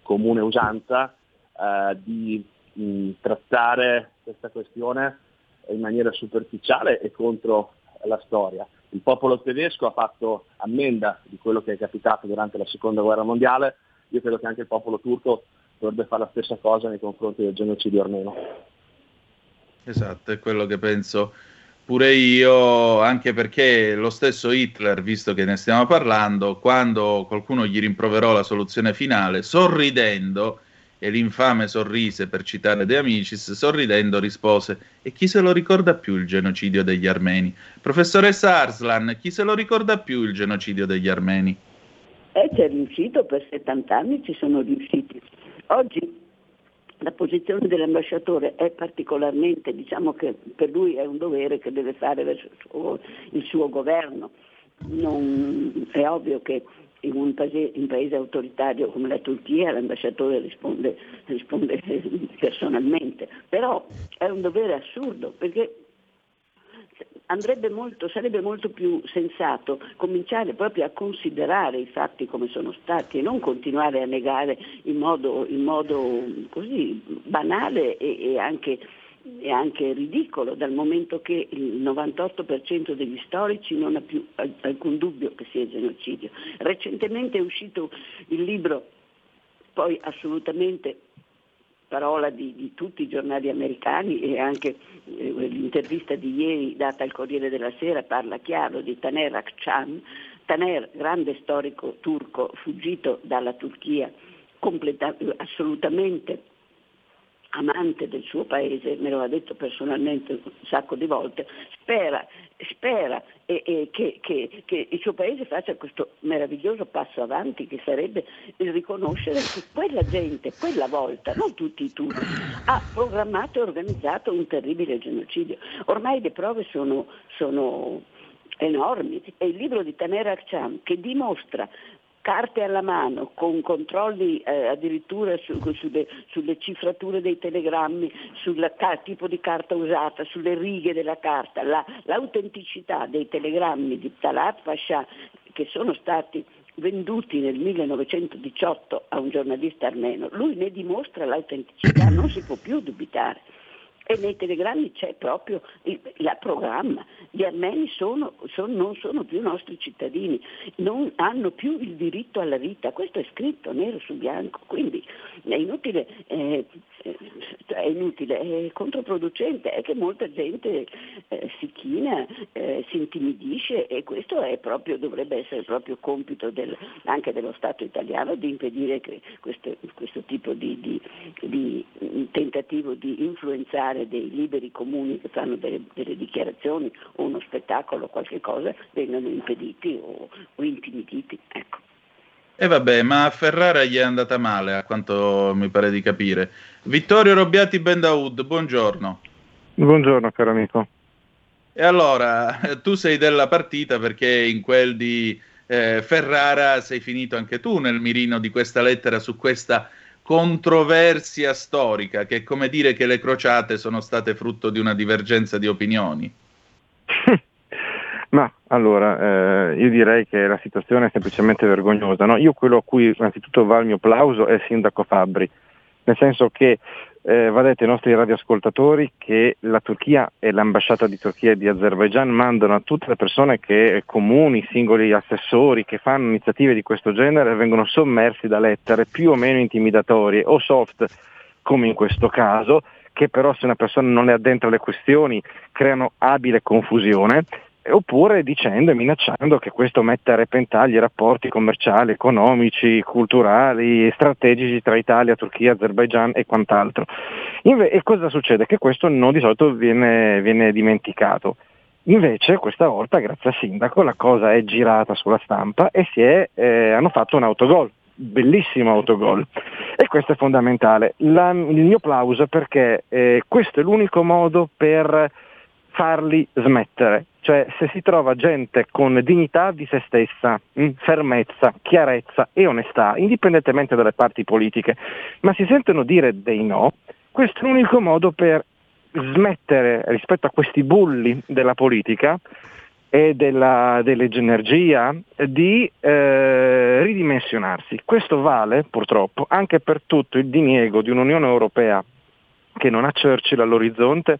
comune usanza, eh, di mh, trattare questa questione in maniera superficiale e contro la storia. Il popolo tedesco ha fatto ammenda di quello che è capitato durante la seconda guerra mondiale, io credo che anche il popolo turco dovrebbe fare la stessa cosa nei confronti del genocidio armeno. Esatto, è quello che penso pure io, anche perché lo stesso Hitler, visto che ne stiamo parlando, quando qualcuno gli rimproverò la soluzione finale, sorridendo, e l'infame sorrise per citare De Amicis, sorridendo rispose: E chi se lo ricorda più il genocidio degli armeni? Professoressa Arslan, chi se lo ricorda più il genocidio degli armeni? Eh, c'è riuscito per 70 anni, ci sono riusciti. Oggi la posizione dell'ambasciatore è particolarmente, diciamo che per lui è un dovere che deve fare verso il suo, il suo governo. Non, è ovvio che in un paese, in paese, autoritario come la Turchia l'ambasciatore risponde, risponde personalmente, però è un dovere assurdo perché molto, sarebbe molto più sensato cominciare proprio a considerare i fatti come sono stati e non continuare a negare in modo, in modo così banale e, e anche è anche ridicolo dal momento che il 98% degli storici non ha più alcun dubbio che sia genocidio. Recentemente è uscito il libro, poi assolutamente parola di, di, tutti i giornali americani e anche eh, l'intervista di ieri data al Corriere della Sera parla chiaro di Taner Akçan, Taner, grande storico turco fuggito dalla Turchia, assolutamente amante del suo paese, me lo ha detto personalmente un sacco di volte, spera, spera e, e che, che, che, il suo paese faccia questo meraviglioso passo avanti che sarebbe il riconoscere che quella gente, quella volta, non tutti i turchi, ha programmato e organizzato un terribile genocidio. Ormai le prove sono, sono enormi. È il libro di Taner Akçam che dimostra carte alla mano, con controlli eh, addirittura su, sulle, sulle, cifrature dei telegrammi, sul tipo di carta usata, sulle righe della carta, la, l'autenticità dei telegrammi di Talat Pasha che sono stati venduti nel 1918 a un giornalista armeno, lui ne dimostra l'autenticità, non si può più dubitare e nei telegrammi c'è proprio il, il programma. Gli armeni sono, sono, non sono più nostri cittadini, non hanno più il diritto alla vita, questo è scritto nero su bianco, quindi è inutile, eh, è, inutile è controproducente, è che molta gente eh, si china, eh, si intimidisce e questo proprio, dovrebbe essere proprio compito del, anche dello Stato italiano di impedire questo, questo tipo di, di, di tentativo di influenzare fare dei liberi comuni che fanno delle, delle dichiarazioni o uno spettacolo o qualche cosa vengano impediti o, o intimiditi. Ecco. E eh vabbè, ma a Ferrara gli è andata male, a quanto mi pare di capire. Vittorio Robbiati Bendaud, buongiorno. Buongiorno caro amico. E allora, tu sei della partita perché in quel di eh, Ferrara sei finito anche tu nel mirino di questa lettera su questa controversia storica, che è come dire che le crociate sono state frutto di una divergenza di opinioni. Ma allora, eh, io direi che la situazione è semplicemente vergognosa. No? Io quello a cui innanzitutto va il mio plauso è il sindaco Fabbri, nel senso che eh, va detto ai nostri radioascoltatori che la Turchia e l'ambasciata di Turchia e di Azerbaijan mandano a tutte le persone che comuni, singoli assessori che fanno iniziative di questo genere vengono sommersi da lettere più o meno intimidatorie o soft come in questo caso che però se una persona non è addentro alle questioni creano abile confusione oppure dicendo e minacciando che questo mette a repentaglio i rapporti commerciali, economici, culturali, strategici tra Italia, Turchia, Azerbaijan e quant'altro. Inve- e cosa succede? Che questo non di solito viene, viene dimenticato. Invece questa volta, grazie al sindaco, la cosa è girata sulla stampa e è, eh, hanno fatto un autogol, bellissimo autogol. E questo è fondamentale. La, il mio plauso perché eh, questo è l'unico modo per farli smettere. Cioè se si trova gente con dignità di se stessa, mm, fermezza, chiarezza e onestà, indipendentemente dalle parti politiche, ma si sentono dire dei no, questo è l'unico modo per smettere rispetto a questi bulli della politica e della, dell'energia di eh, ridimensionarsi. Questo vale purtroppo anche per tutto il diniego di un'Unione Europea che non ha Churchill all'orizzonte,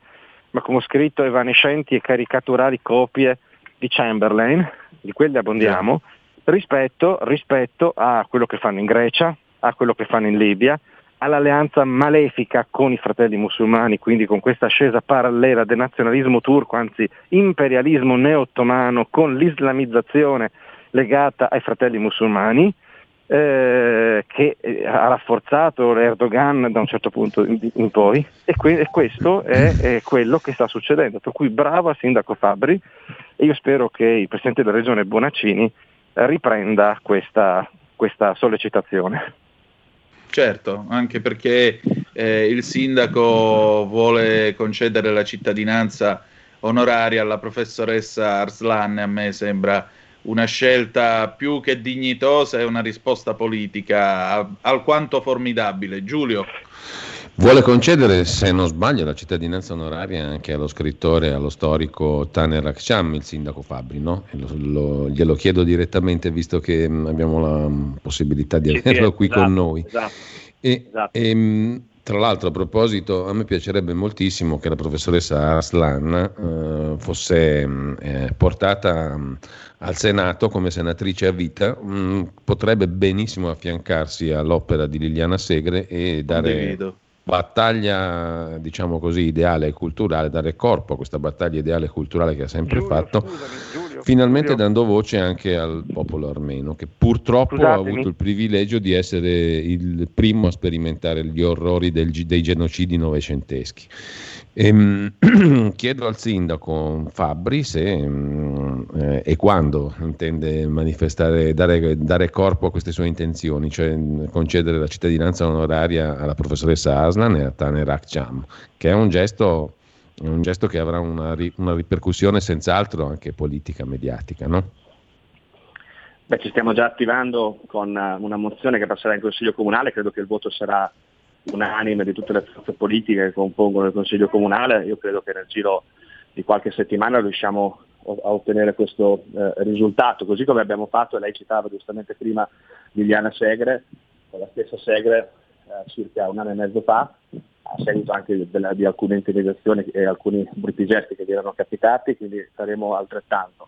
ma come ho scritto evanescenti e caricaturali copie di Chamberlain, di quelli abbondiamo, rispetto, rispetto a quello che fanno in Grecia, a quello che fanno in Libia, all'alleanza malefica con i fratelli musulmani, quindi con questa ascesa parallela del nazionalismo turco, anzi imperialismo neo-ottomano con l'islamizzazione legata ai fratelli musulmani, eh, che eh, ha rafforzato Erdogan da un certo punto in, in poi e, que- e questo è, è, quello che sta succedendo. Per cui bravo al sindaco Fabri e io spero che il Presidente della Regione Bonaccini riprenda questa, questa sollecitazione. Certo, anche perché eh, il sindaco vuole concedere la cittadinanza onoraria alla professoressa Arslan, a me sembra una scelta più che dignitosa e una risposta politica alquanto formidabile. Giulio. Vuole concedere, se non sbaglio, la cittadinanza onoraria anche allo scrittore, allo storico Taner Aksham, il sindaco Fabri, no? Lo, lo, glielo chiedo direttamente visto che mm, abbiamo la mm, possibilità di averlo qui esatto, con noi. Esatto, e, esatto. E, mm, tra l'altro, a proposito, a me piacerebbe moltissimo che la professoressa Arslan eh, fosse eh, portata al Senato come senatrice a vita, mh, potrebbe benissimo affiancarsi all'opera di Liliana Segre e dare... Condivido. battaglia, diciamo così, ideale e culturale, dare corpo a questa battaglia ideale e culturale che ha sempre Giulio, fatto, scusami, Giulio, finalmente dando voce anche al popolo armeno, che purtroppo Scusatemi. ha avuto il privilegio di essere il primo a sperimentare gli orrori del, dei genocidi novecenteschi. Ehm, chiedo al sindaco Fabbri se mm, eh, e quando intende manifestare, dare, dare, corpo a queste sue intenzioni, cioè mm, concedere la cittadinanza onoraria alla professoressa Aslan e a Taner Akcham, che è un gesto, un gesto che avrà una, una, ripercussione senz'altro anche politica, mediatica. No? Beh, ci stiamo già attivando con una mozione che passerà in Consiglio Comunale, credo che il voto sarà unanime di tutte le forze politiche che compongono il Consiglio Comunale, io credo che nel giro di qualche settimana riusciamo a ottenere questo eh, risultato, così come abbiamo fatto, lei citava giustamente prima Liliana Segre, la stessa Segre eh, circa un anno e mezzo fa, a seguito anche della, di alcune intimidazioni e alcuni brutti gesti che vi erano capitati, quindi faremo altrettanto.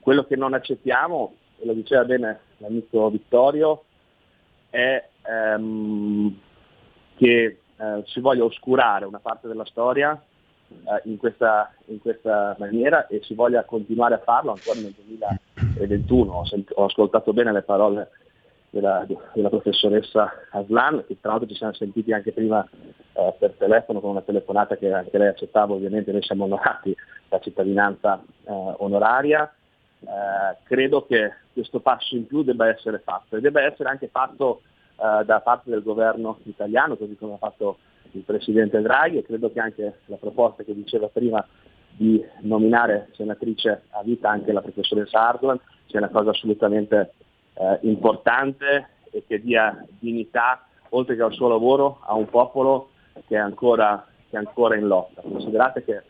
Quello che non accettiamo, lo diceva bene l'amico Vittorio, è ehm, che eh, si voglia oscurare una parte della storia eh, in, questa, in, questa, maniera e si voglia continuare a farlo ancora nel 2021. Ho, sent- ho ascoltato bene le parole della, della, professoressa Aslan, che tra l'altro ci siamo sentiti anche prima eh, per telefono con una telefonata che anche lei accettava, ovviamente noi siamo onorati la cittadinanza eh, onoraria. Eh, credo che questo passo in più debba essere fatto e debba essere anche fatto eh, da parte del governo italiano, così come ha fatto il Presidente Draghi e credo che anche la proposta che diceva prima di nominare senatrice a vita anche la professoressa Ardolan sia una cosa assolutamente eh, importante e che dia dignità, oltre che al suo lavoro, a un popolo che è ancora, che è ancora in lotta. Considerate che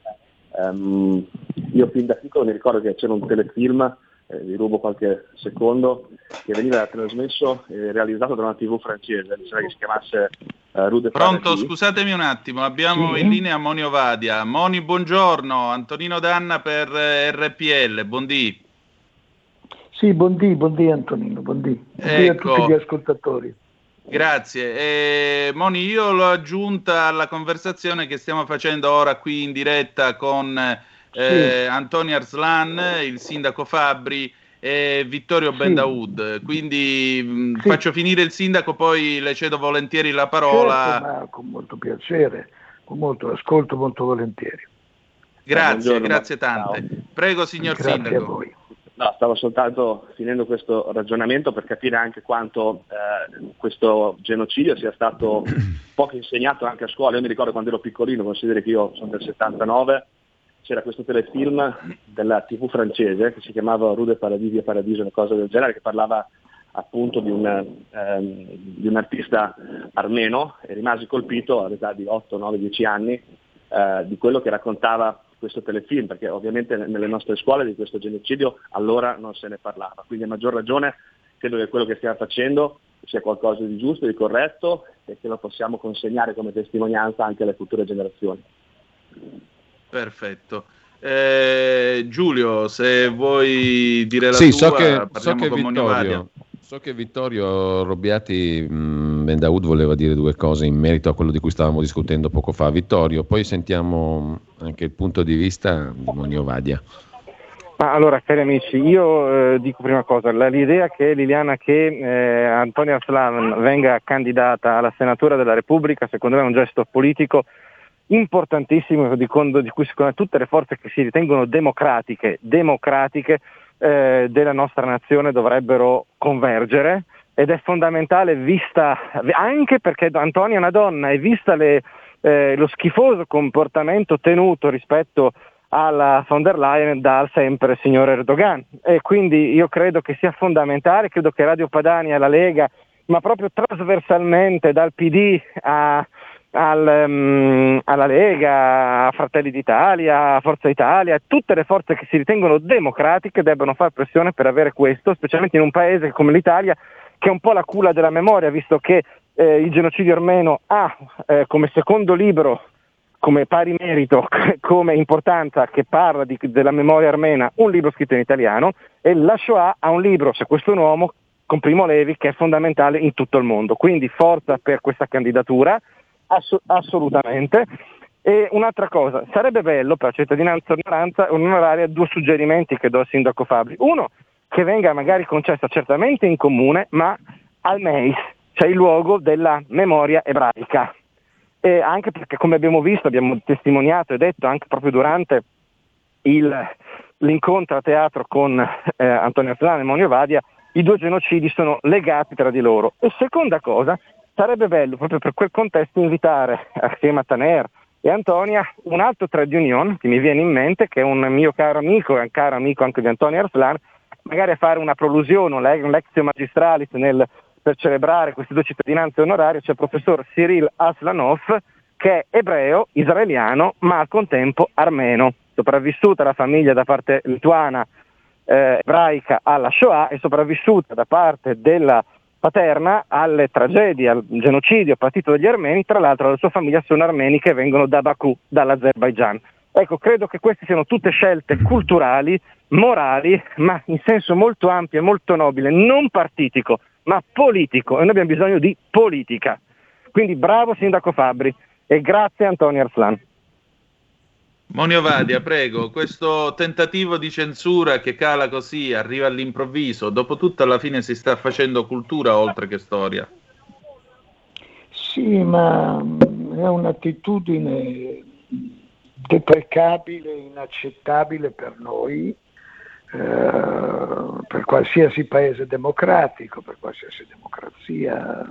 um, io fin da piccolo mi ricordo che c'era un telefilm eh, vi rubo qualche secondo, che veniva trasmesso e realizzato da una tv francese, mi sembra che si chiamasse uh, Rue de Pronto, Paradis. scusatemi un attimo, abbiamo sì. in linea Monio Vadia. Moni, buongiorno, Antonino Danna per eh, RPL, buondì. Sì, buondì, buondì Antonino, buondì. buondì ecco. a tutti gli ascoltatori. Grazie. Eh, Moni, io l'ho aggiunta alla conversazione che stiamo facendo ora qui in diretta con eh, sì. Antonio Arslan, il sindaco Fabri e Vittorio sì. Bendaud. Quindi mh, sì. faccio finire il sindaco, poi le cedo volentieri la parola. Certo, con molto piacere, con molto ascolto, molto volentieri. Grazie, grazie tante. Ciao. Prego, signor grazie sindaco. No, stavo soltanto finendo questo ragionamento per capire anche quanto eh, questo genocidio sia stato poco insegnato anche a scuola. Io mi ricordo quando ero piccolino, consideri che io sono del 79, c'era questo telefilm della TV francese che si chiamava Rude Paradisi e Paradiso, una cosa del genere, che parlava appunto di un, ehm, di un artista armeno e rimasi colpito all'età di 8, 9, 10 anni eh, di quello che raccontava questo telefilm, perché ovviamente nelle nostre scuole di questo genocidio allora non se ne parlava, quindi a maggior ragione credo che quello che stiamo facendo sia qualcosa di giusto, di corretto e che lo possiamo consegnare come testimonianza anche alle future generazioni. Perfetto. Eh, Giulio, se vuoi dire la sì, tua, so che, so che Vittorio, so che Vittorio Robbiati mh, Bendaud voleva dire due cose in merito a quello di cui stavamo discutendo poco fa. Vittorio, poi sentiamo anche il punto di vista di Monio Vadia. Allora, cari amici, io eh, dico prima cosa, l'idea che Liliana, che eh, Antonia Slavan venga candidata alla senatura della Repubblica, secondo me è un gesto politico importantissimo di, di cui secondo me tutte le forze che si ritengono democratiche, democratiche eh, della nostra nazione dovrebbero convergere ed è fondamentale vista anche perché Antonia è una donna e vista le, eh, lo schifoso comportamento tenuto rispetto alla von der Leyen dal sempre signor Erdogan. E quindi io credo che sia fondamentale, credo che Radio Padania la Lega, ma proprio trasversalmente dal PD a, al, um, alla Lega, a Fratelli d'Italia, a Forza Italia, tutte le forze che si ritengono democratiche debbano fare pressione per avere questo, specialmente in un paese come l'Italia che è un po' la culla della memoria, visto che eh, il genocidio armeno ha eh, come secondo libro, come pari merito, come importanza che parla di, della memoria armena, un libro scritto in italiano e la Shoah ha un libro, se questo è un uomo, con Primo Levi, che è fondamentale in tutto il mondo. Quindi forza per questa candidatura, ass- assolutamente. E un'altra cosa, sarebbe bello per la cittadinanza onoraria due suggerimenti che do al sindaco Fabri. Uno, che venga magari concessa certamente in comune, ma al MEIS, cioè il luogo della memoria ebraica. E anche perché, come abbiamo visto, abbiamo testimoniato e detto anche proprio durante il, l'incontro a teatro con eh, Antonio Arzlano e Monio Vadia, i due genocidi sono legati tra di loro. E seconda cosa, sarebbe bello proprio per quel contesto invitare assieme a Taner e Antonia un altro trade union che mi viene in mente, che è un mio caro amico e un caro amico anche di Antonio Arslan, magari a fare una prolusione, un lectio magistralis nel, per celebrare queste due cittadinanze onorarie, c'è il professor Cyril Aslanov, che è ebreo, israeliano, ma al contempo armeno, sopravvissuta la famiglia da parte lituana eh, ebraica alla Shoah e sopravvissuta da parte della paterna alle tragedie, al genocidio partito dagli armeni, tra l'altro la sua famiglia sono armeni che vengono da Baku, dall'Azerbaigian. Ecco, credo che queste siano tutte scelte culturali, morali, ma in senso molto ampio e molto nobile, non partitico, ma politico. E noi abbiamo bisogno di politica. Quindi bravo Sindaco Fabri e grazie Antonio Arslan. Monio Vadia, prego, questo tentativo di censura che cala così, arriva all'improvviso, dopo tutto alla fine si sta facendo cultura oltre che storia. Sì, ma è un'attitudine deprecabile, inaccettabile per noi, eh, per qualsiasi paese democratico, per qualsiasi democrazia.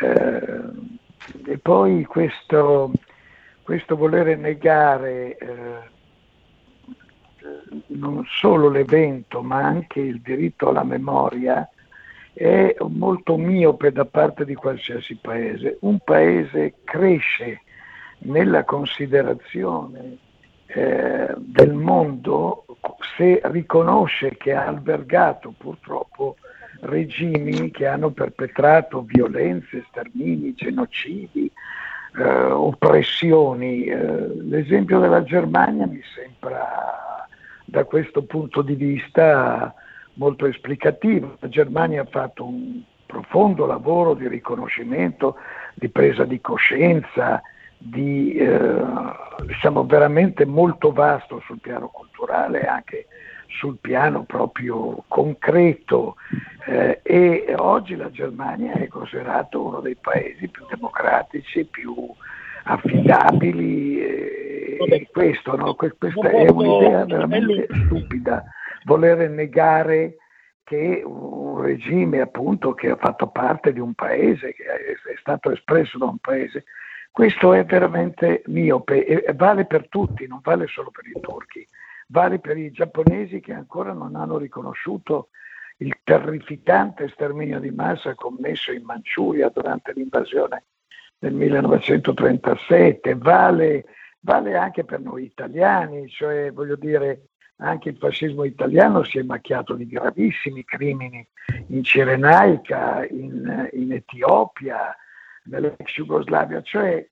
Eh, e poi questo, questo volere negare eh, non solo l'evento ma anche il diritto alla memoria è molto miope da parte di qualsiasi paese. Un paese cresce nella considerazione eh, del mondo se riconosce che ha albergato purtroppo regimi che hanno perpetrato violenze, stermini, genocidi, eh, oppressioni. Eh, l'esempio della Germania mi sembra da questo punto di vista molto esplicativo. La Germania ha fatto un profondo lavoro di riconoscimento, di presa di coscienza, di eh, diciamo, veramente molto vasto sul piano culturale e anche sul piano proprio concreto eh, e oggi la Germania è considerato uno dei paesi più democratici, più affidabili e, e questo, no? questa è un'idea veramente stupida, voler negare che un regime appunto che ha fatto parte di un paese, che è stato espresso da un paese, questo è veramente miope e vale per tutti, non vale solo per i turchi, vale per i giapponesi che ancora non hanno riconosciuto il terrificante sterminio di massa commesso in Manciuria durante l'invasione del 1937, vale, vale anche per noi italiani, cioè voglio dire anche il fascismo italiano si è macchiato di gravissimi crimini in Cirenaica, in, in Etiopia, nell'ex Jugoslavia, cioè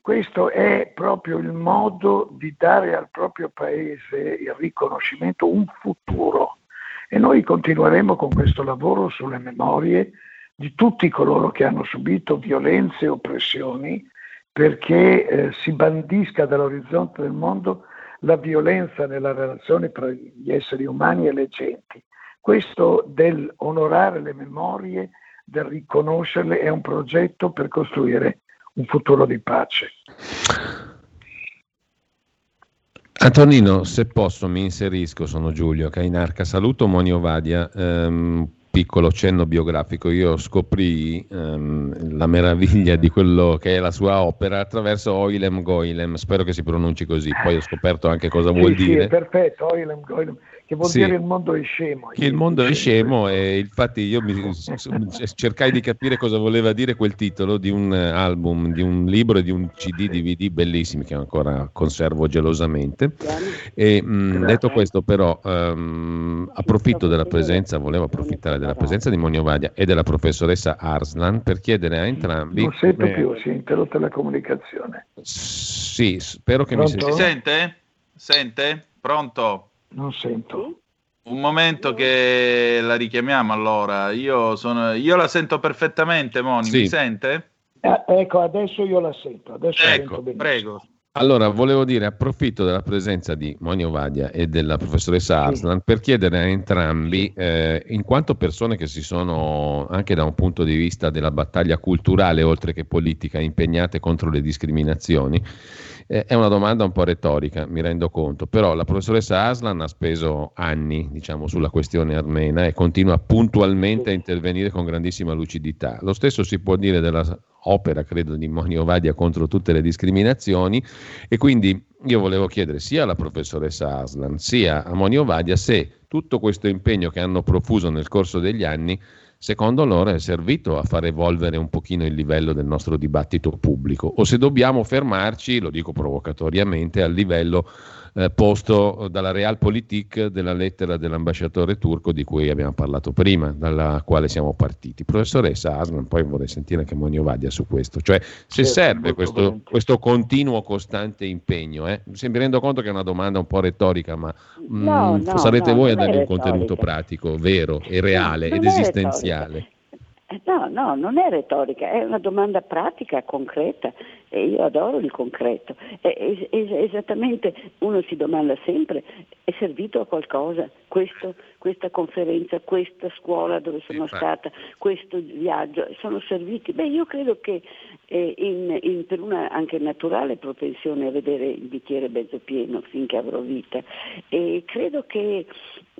questo è proprio il modo di dare al proprio paese il riconoscimento, un futuro. E noi continueremo con questo lavoro sulle memorie di tutti coloro che hanno subito violenze e oppressioni perché eh, si bandisca dall'orizzonte del mondo la violenza nella relazione tra gli esseri umani e le genti. Questo del onorare le memorie, del riconoscerle, è un progetto per costruire un futuro di pace. Antonino, se posso mi inserisco, sono Giulio Cainarca, saluto Monio Vadia, ehm, piccolo cenno biografico, io scoprì ehm, la meraviglia di quello che è la sua opera attraverso Oilem Goilem, spero che si pronunci così, poi ho scoperto anche cosa sì, vuol sì, dire. Perfetto, Oilem Goilem che vuol Sì. dire il mondo è scemo. Che il mondo è scemo e infatti io mi, cercai di capire cosa voleva dire quel titolo di un eh, album, di un libro e di un CD DVD bellissimi che ancora conservo gelosamente. E mh, detto questo però ehm, approfitto della presenza, volevo approfittare della presenza di Monio Vadia e della professoressa Arslan per chiedere a entrambi... Non sento come- più, si è interrotta la comunicazione. Sì, spero che mi Pronto? Si senta. sente? Sente? Pronto? Non sento. Un momento che la richiamiamo allora. Io, sono, io la sento perfettamente, Moni. Sì. Mi sente? Eh, ecco, adesso io la sento, adesso la Ecco, sento benissimo. prego. Allora, volevo dire, approfitto della presenza di Monio Vadia e della professoressa Arslan per chiedere a entrambi, eh, in quanto persone che si sono, anche da un punto di vista della battaglia culturale, oltre che politica, impegnate contro le discriminazioni, eh, è una domanda un po' retorica, mi rendo conto, però la professoressa Aslan ha speso anni, diciamo, sulla questione armena e continua puntualmente a intervenire con grandissima lucidità. Lo stesso si può dire della opera, credo, di Monio Vadia contro tutte le discriminazioni e quindi io volevo chiedere sia alla professoressa Aslan sia a Monio Vadia se tutto questo impegno che hanno profuso nel corso degli anni secondo loro è servito a far evolvere un pochino il livello del nostro dibattito pubblico. O se dobbiamo fermarci, lo dico provocatoriamente, al livello eh, posto dalla Realpolitik della lettera dell'ambasciatore turco di cui abbiamo parlato prima, dalla quale siamo partiti. Professoressa Aslan, poi vorrei sentire anche Monio Vadia su questo, cioè se Certo, serve questo, questo continuo costante impegno, eh? Mi rendo conto che è una domanda un po' retorica, ma mm, No, no, sarete no, voi a dargli un contenuto retorica. pratico, vero e reale ed esistenziale. Eh, No, no, non è retorica, è una domanda pratica, concreta e io adoro il concreto. È, è- è- esattamente, uno si domanda sempre, è servito a qualcosa questo- questa conferenza, questa scuola dove sono stata, questo viaggio, sono serviti? Beh, io credo che eh, in- in- per una anche naturale propensione a vedere il bicchiere mezzo pieno finché avrò vita. E credo che,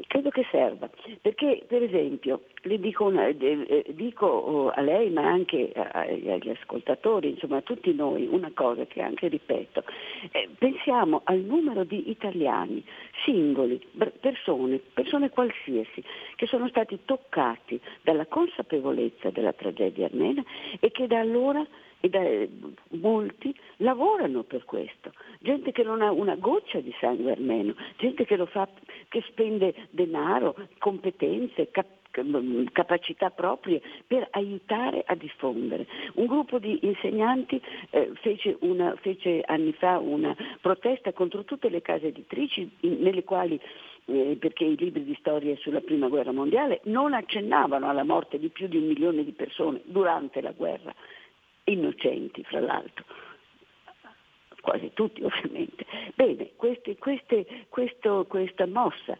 credo che serva, perché per esempio le dico, una- eh, eh, dico oh, a lei ma anche agli ascoltatori, insomma a tutti noi, una cosa che anche ripeto, Eh, pensiamo al numero di italiani, singoli, persone, persone qualsiasi, che sono stati toccati dalla consapevolezza della tragedia armena e che da allora e da eh, molti lavorano per questo, gente che non ha una goccia di sangue armeno, gente che fa, che spende denaro, competenze, cap- capacità proprie per aiutare a diffondere. Un gruppo di insegnanti eh, fece, una- fece anni fa una protesta contro tutte le case editrici in- nelle quali eh, perché i libri di storia sulla prima guerra mondiale non accennavano alla morte di più di un milione di persone durante la guerra, innocenti fra l'altro quasi tutti ovviamente. queste, queste, questo, questa mossa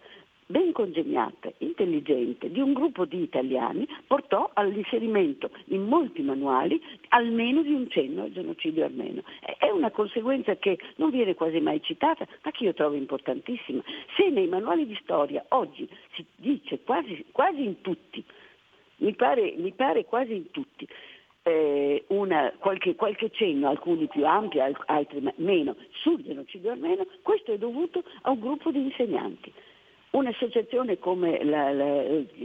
ben congegnata, intelligente, di un gruppo di italiani portò all'inserimento in molti manuali almeno di un cenno al genocidio armeno. È una conseguenza che non viene quasi mai citata, ma che io trovo importantissima. Se nei manuali di storia oggi si dice quasi, quasi in tutti, mi pare, mi pare quasi in tutti, eh, una, qualche, qualche, cenno, alcuni più ampi, altri meno, sul genocidio armeno, questo è dovuto a un gruppo di insegnanti. Un'associazione come la, la,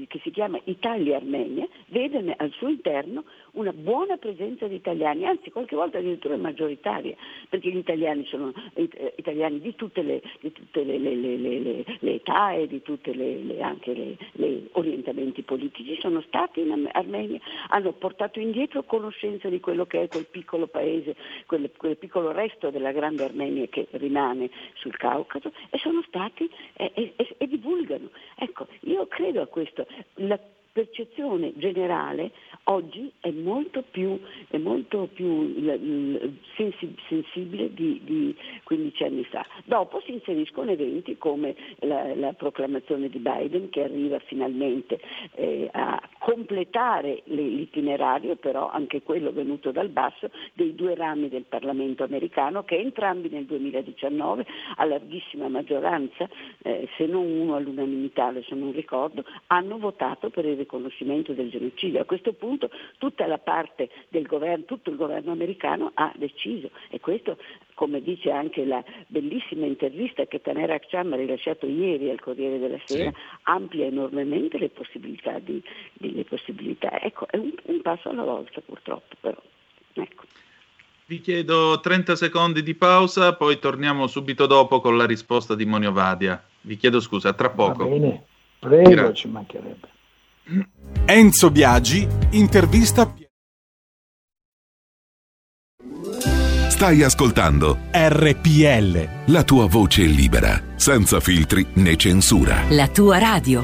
che si chiama Italia Armenia vede al suo interno una buona presenza di italiani, anzi qualche volta addirittura maggioritaria, perché gli italiani sono eh, italiani di tutte le, di tutte le, le, le età e di tutti anche gli orientamenti politici, sono stati in Armenia, hanno portato indietro conoscenza di quello che è quel piccolo paese, quel, quel piccolo resto della grande Armenia che rimane sul Caucaso e sono stati e, e, e divulgano. Ecco, io credo a questo. La, percezione generale oggi è molto più, è molto più sensibile di, di, 15 anni fa. Dopo si inseriscono eventi come la, la proclamazione di Biden che arriva finalmente eh, a completare l'itinerario, però anche quello venuto dal basso, dei due rami del Parlamento americano che entrambi nel 2019 a larghissima maggioranza, eh, se non uno all'unanimità, adesso non ricordo, hanno votato per il riconoscimento del genocidio. A questo punto tutta la parte del governo, tutto il governo americano ha deciso e questo, come dice anche la bellissima intervista che Taner Akcham ha rilasciato ieri al Corriere della Sera, sì. amplia enormemente le possibilità. Di, di, le possibilità. Ecco, è un, un, passo alla volta purtroppo però. Ecco. Vi chiedo 30 secondi di pausa, poi torniamo subito dopo con la risposta di Monio Vadia. Vi chiedo scusa, tra poco. Va bene, prego, Grazie. ci mancherebbe. Enzo Biagi intervista Stai ascoltando RPL. La tua voce libera, senza filtri né censura. La tua radio.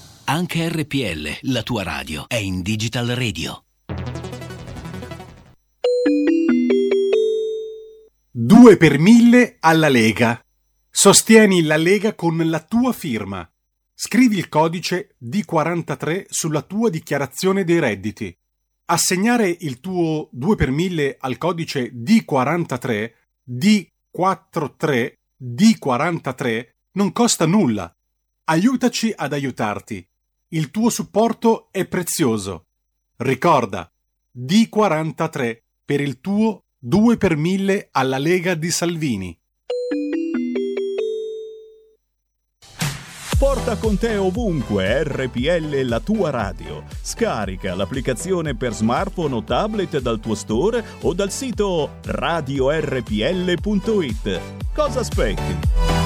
Anche RPL, la tua radio, è in Digital Radio. 2 per 1000 alla Lega. Sostieni la Lega con la tua firma. Scrivi il codice D43 sulla tua dichiarazione dei redditi. Assegnare il tuo 2 per 1000 al codice D43, D43, D43 non costa nulla. Aiutaci ad aiutarti. Il tuo supporto è prezioso. Ricorda, D43 per il tuo 2 per 1000 alla Lega di Salvini. Porta con te ovunque RPL la tua radio. Scarica l'applicazione per smartphone o tablet dal tuo store o dal sito radiorpl.it. Cosa aspetti?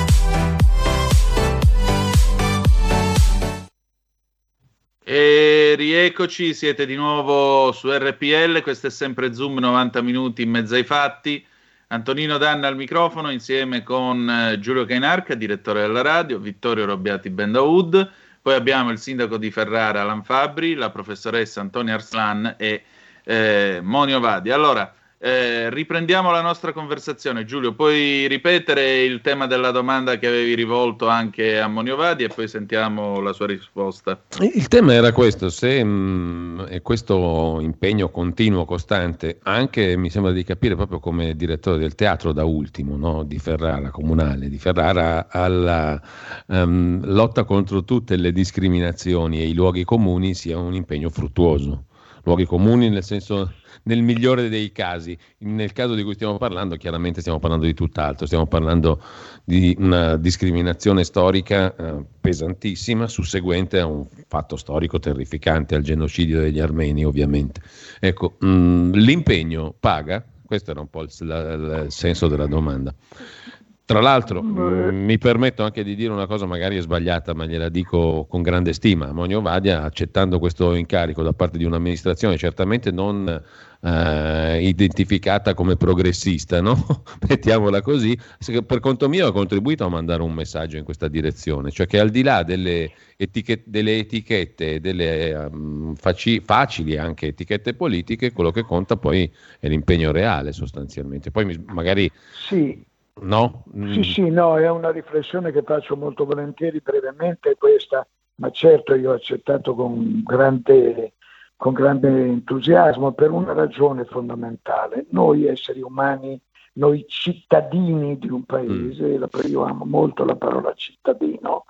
E rieccoci, siete di nuovo su RPL, questo è sempre Zoom 90 minuti in mezzo ai fatti. Antonino Danna al microfono insieme con eh, Giulio Cainarca, direttore della radio, Vittorio Robbiati Bendaud, poi abbiamo il sindaco di Ferrara Alan Fabri, la professoressa Antonia Arslan e eh, Monio Vadi. Allora, eh, riprendiamo la nostra conversazione. Giulio, puoi ripetere il tema della domanda che avevi rivolto anche a Moniovadi e poi sentiamo la sua risposta. Il tema era questo, se mh, mm, questo impegno continuo, costante, anche mi sembra di capire proprio come direttore del teatro da ultimo, no? di Ferrara, comunale, di Ferrara alla um, lotta contro tutte le discriminazioni e i luoghi comuni sia un impegno fruttuoso. Luoghi comuni nel senso nel migliore dei casi. Nel caso di cui stiamo parlando, chiaramente stiamo parlando di tutt'altro, stiamo parlando di una discriminazione storica eh, pesantissima, susseguente a un fatto storico terrificante, al genocidio degli armeni ovviamente. Ecco, mh, mm, l'impegno paga, Questo era un po' il, la, il senso della domanda. Tra l'altro mh, mi permetto anche di dire una cosa magari è sbagliata, ma gliela dico con grande stima. Monio Vadia, accettando questo incarico da parte di un'amministrazione certamente non eh, identificata come progressista, no? mettiamola così, per conto mio ha contribuito a mandare un messaggio in questa direzione, cioè che al di là delle, etichette, delle etichette, delle um, faci, facili anche etichette politiche, quello che conta poi è l'impegno reale sostanzialmente. Poi magari... Sì No? Mm. Sì, sì, no, è una riflessione che faccio molto volentieri, brevemente questa, ma certo io ho accettato con grande, con grande entusiasmo per una ragione fondamentale. Noi esseri umani, noi cittadini di un paese, mm. io amo molto la parola cittadino,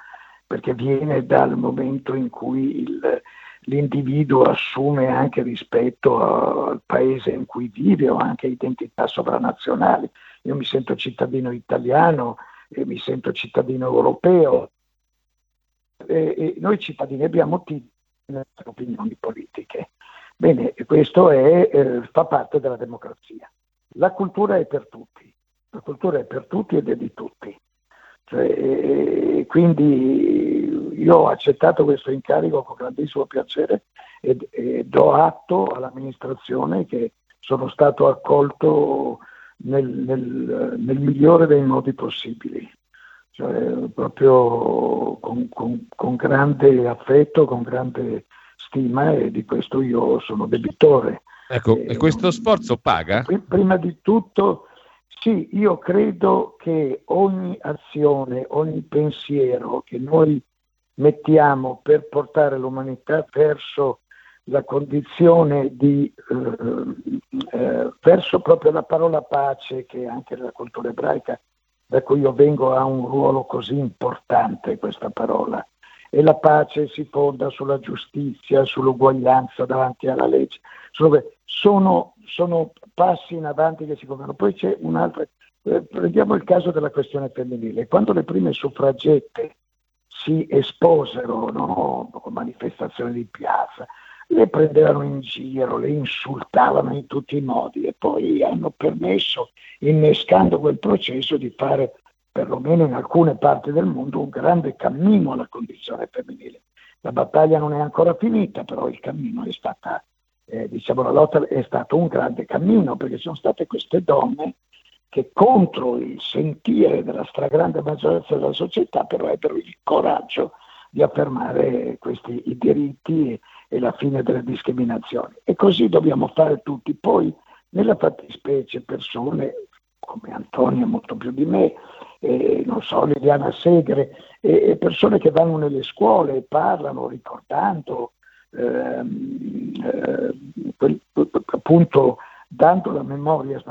perché viene dal momento in cui il, l'individuo assume anche rispetto al paese in cui vive o anche identità sovranazionali io mi sento cittadino italiano e mi sento cittadino europeo. E, e noi cittadini abbiamo tutte le opinioni politiche. Bene, questo è, eh, fa parte della democrazia. La cultura è per tutti, la cultura è per tutti ed è di tutti. Cioè, quindi io ho accettato questo incarico con grandissimo piacere e, e do atto all'amministrazione che sono stato accolto nel, nel, nel migliore dei modi possibili, cioè, proprio con, con, con grande affetto, con grande stima e di questo io sono debitore. Ecco, e, e questo sforzo paga? Prima di tutto, sì, io credo che ogni azione, ogni pensiero che noi mettiamo per portare l'umanità verso la condizione di eh, eh, verso proprio la parola pace che anche nella cultura ebraica cui io vengo ha un ruolo così importante questa parola e la pace si fonda sulla giustizia, sull'uguaglianza davanti alla legge. Sono, sono passi in avanti che si compiono. Poi c'è un'altra, eh, prendiamo il caso della questione femminile. Quando le prime suffragette si esposero no, con manifestazioni di piazza, le prendevano in giro, le insultavano in tutti i modi e poi hanno permesso, innescando quel processo, di fare, perlomeno in alcune parti del mondo, un grande cammino alla condizione femminile. La battaglia non è ancora finita, però il cammino è stata, eh, diciamo, la lotta è stato un grande cammino perché sono state queste donne che contro il sentire della stragrande maggioranza della società però ebbero il coraggio di affermare questi i diritti e la fine delle discriminazioni. E così dobbiamo fare tutti. Poi, nella fattispecie, persone come Antonia, molto più di me, eh, non so, Liliana Segre, eh, persone che vanno nelle scuole e parlano ricordando, ehm, eh, quel, appunto, dando la memoria.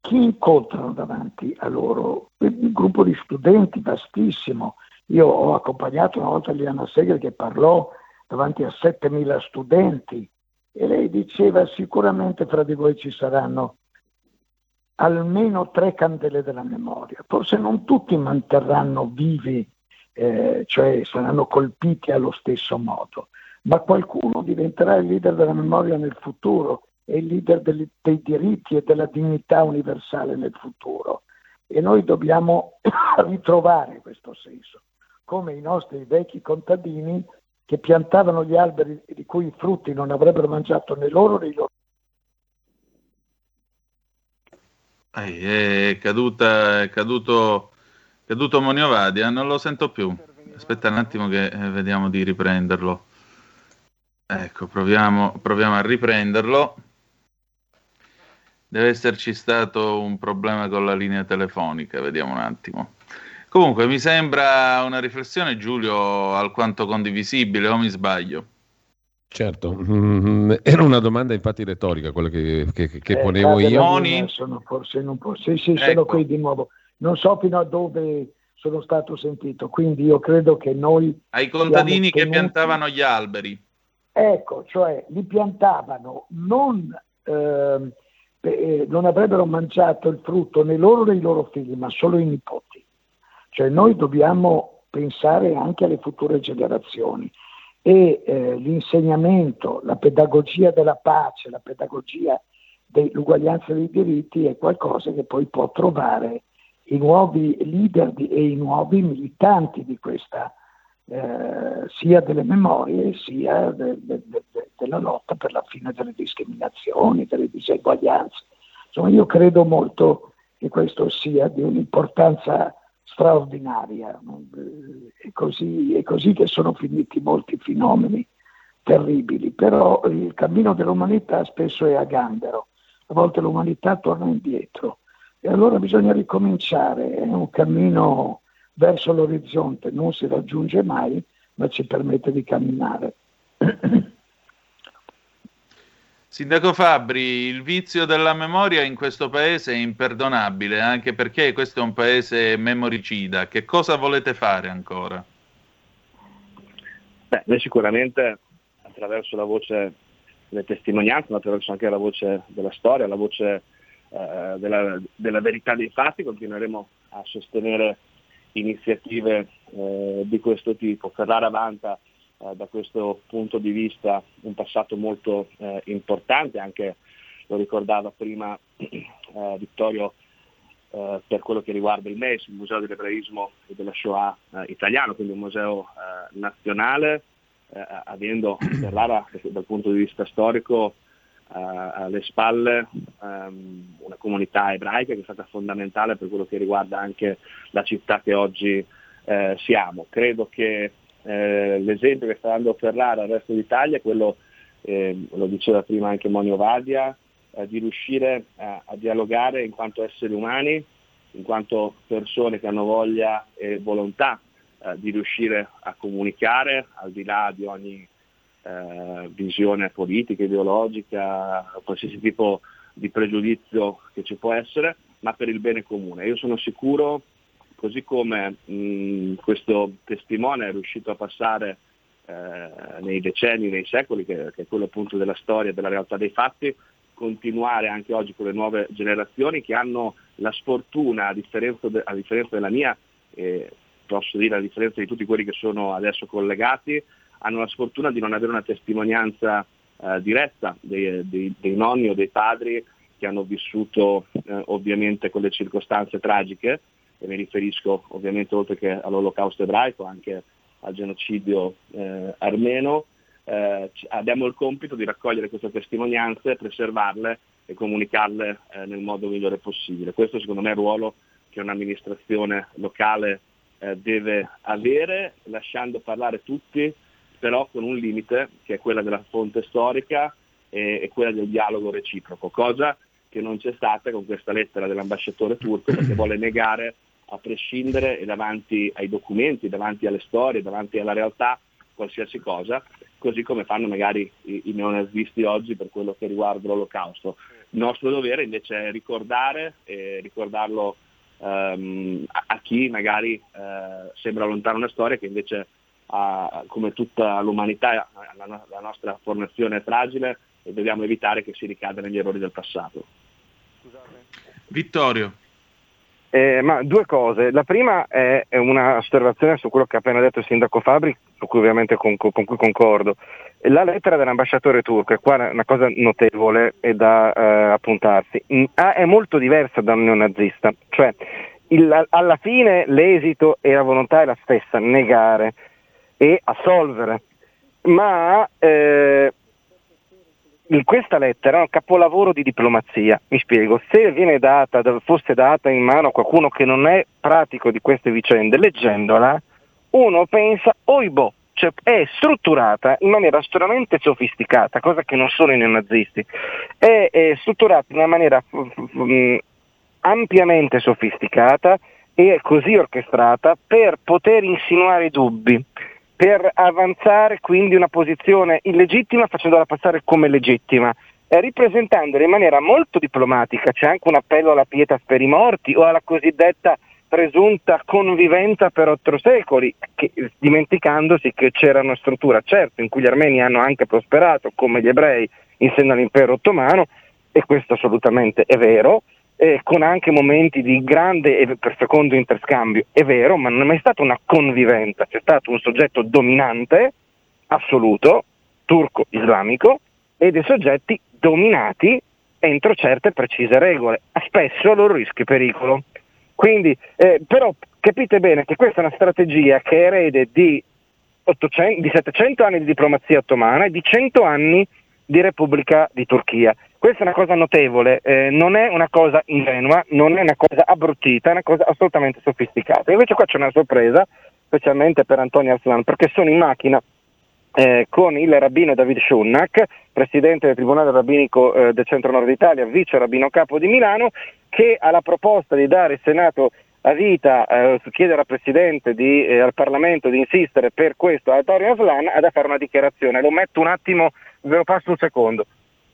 Chi incontrano davanti a loro? Un gruppo di studenti vastissimo. Io ho accompagnato una volta Liliana Segre che parlò davanti a 7.000 studenti e lei diceva sicuramente fra di voi ci saranno almeno tre candele della memoria, forse non tutti manterranno vivi, eh, cioè saranno colpiti allo stesso modo, ma qualcuno diventerà il leader della memoria nel futuro e il leader dei, dei diritti e della dignità universale nel futuro. E noi dobbiamo ritrovare questo senso, come i nostri vecchi contadini che piantavano gli alberi di cui i frutti non avrebbero mangiato né loro né i loro. è, caduta, è caduto, caduto Moniovadia, non lo sento più. Aspetta un attimo che eh, vediamo di riprenderlo. Ecco, proviamo, proviamo a riprenderlo. Deve esserci stato un problema con la linea telefonica, vediamo un attimo. Comunque mi sembra una riflessione, Giulio, alquanto condivisibile, o mi sbaglio? Certo, mm, era una domanda infatti retorica quella che, che, che eh, ponevo io. Moni? Sono forse non posso. Sì, sì, ecco. sono qui di nuovo. Non so fino a dove sono stato sentito, quindi io credo che noi... Ai contadini tenuti... che piantavano gli alberi. Ecco, cioè li piantavano non... Ehm, eh, non avrebbero mangiato il frutto né loro né i loro figli, ma solo i nipoti. Cioè noi dobbiamo pensare anche alle future generazioni e eh, l'insegnamento, la pedagogia della pace, la pedagogia dell'uguaglianza dei diritti è qualcosa che poi può trovare i nuovi leader di, e i nuovi militanti di questa, eh, sia delle memorie sia de, de, de, della lotta per la fine delle discriminazioni, delle diseguaglianze. Insomma, io credo molto che questo sia di un'importanza straordinaria. È così, è così che sono finiti molti fenomeni terribili, però il cammino dell'umanità spesso è a gambero, a volte l'umanità torna indietro e allora bisogna ricominciare, è un cammino verso l'orizzonte, non si raggiunge mai, ma ci permette di camminare. Sindaco Fabri, il vizio della memoria in questo paese è imperdonabile, anche perché questo è un paese memoricida. Che cosa volete fare ancora? Beh, noi sicuramente attraverso la voce delle testimonianze, ma attraverso anche la voce della storia, la voce eh, della, della, verità dei fatti, continueremo a sostenere iniziative eh, di questo tipo. Ferrara vanta eh, da questo punto di vista un passato molto eh, importante, anche lo ricordava prima eh, Vittorio eh, per quello che riguarda il MES, il Museo dell'Ebraismo e della Shoah eh, italiano, quindi un museo eh, nazionale, avendo Ferrara dal punto di vista storico alle spalle um, una comunità ebraica che è stata fondamentale per quello che riguarda anche la città che oggi siamo. Credo che eh, l'esempio che sta dando Ferrara al resto d'Italia è quello, eh, lo diceva prima anche Monio Vadia, eh, di riuscire a, a, dialogare in quanto esseri umani, in quanto persone che hanno voglia e volontà eh, di riuscire a comunicare al di là di ogni eh, visione politica, ideologica, qualsiasi tipo di pregiudizio che ci può essere, ma per il bene comune. Io sono sicuro così come mh, questo testimone è riuscito a passare eh, nei decenni, nei secoli, che, che, è quello appunto della storia della realtà dei fatti, continuare anche oggi con le nuove generazioni che hanno la sfortuna, a differenza, de, a differenza della mia, eh, posso dire a differenza di tutti quelli che sono adesso collegati, hanno la sfortuna di non avere una testimonianza eh, diretta dei, dei, dei, nonni o dei padri che hanno vissuto eh, ovviamente quelle circostanze tragiche e mi riferisco ovviamente oltre che all'olocausto ebraico anche al genocidio eh, armeno, eh, abbiamo il compito di raccogliere queste testimonianze, preservarle e comunicarle eh, nel modo migliore possibile. Questo secondo me è il ruolo che un'amministrazione locale eh, deve avere, lasciando parlare tutti, però con un limite che è quella della fonte storica e, e quella del dialogo reciproco, cosa che non c'è stata con questa lettera dell'ambasciatore turco perché vuole negare a prescindere e davanti ai documenti, davanti alle storie, davanti alla realtà, qualsiasi cosa, così come fanno magari i, i neonazisti oggi per quello che riguarda l'olocausto. Il nostro dovere invece è ricordare e ricordarlo um, a, a, chi magari uh, sembra lontano una storia che invece ha, come tutta l'umanità la, la nostra formazione è fragile e dobbiamo evitare che si ricada negli errori del passato. Vittorio. Eh, ma due cose. La prima è, è un'osservazione su quello che ha appena detto il sindaco Fabri, su cui ovviamente con, con, cui concordo. La lettera dell'ambasciatore turco, e qua è una cosa notevole e da eh, appuntarsi, mm, è molto diversa da un neonazista. Cioè, il, alla fine l'esito e la volontà è la stessa, negare e assolvere. Ma eh, in questa lettera è un capolavoro di diplomazia. Mi spiego, se data, fosse data in mano a qualcuno che non è pratico di queste vicende, leggendola, uno pensa, oibo, cioè è strutturata in maniera estremamente sofisticata, cosa che non sono i neonazisti, è, è strutturata in una maniera f- ampiamente sofisticata e così orchestrata per poter insinuare dubbi per avanzare quindi una posizione illegittima facendola passare come legittima, eh, ripresentandola in maniera molto diplomatica, c'è anche un appello alla pietas per i morti o alla cosiddetta presunta convivenza per otto secoli, che, dimenticandosi che c'era una struttura, certo, in cui gli armeni hanno anche prosperato, come gli ebrei in seno all'impero ottomano, e questo assolutamente è vero, eh, con anche momenti di grande e per secondo interscambio, è vero, ma non è mai stata una convivenza, c'è stato un soggetto dominante, assoluto, turco-islamico, e dei soggetti dominati entro certe precise regole, spesso a loro rischio e pericolo. Quindi, eh, però capite bene che questa è una strategia che è erede di, 800, di 700 anni di diplomazia ottomana e di 100 anni di Repubblica di Turchia. Questa è una cosa notevole, eh, non è una cosa ingenua, non è una cosa abbruttita, è una cosa assolutamente sofisticata. Invece qua c'è una sorpresa, specialmente per Antonio Arslan, perché sono in macchina eh, con il rabbino David Shunnak, presidente del Tribunale Rabbinico eh, del Centro-Nord Italia, vice rabbino capo di Milano, che ha la proposta di dare il Senato a vita, eh, chiedere al Presidente di, eh, al Parlamento di insistere per questo a Antonio Aslan ad fare una dichiarazione. Lo metto un attimo, ve lo passo un secondo.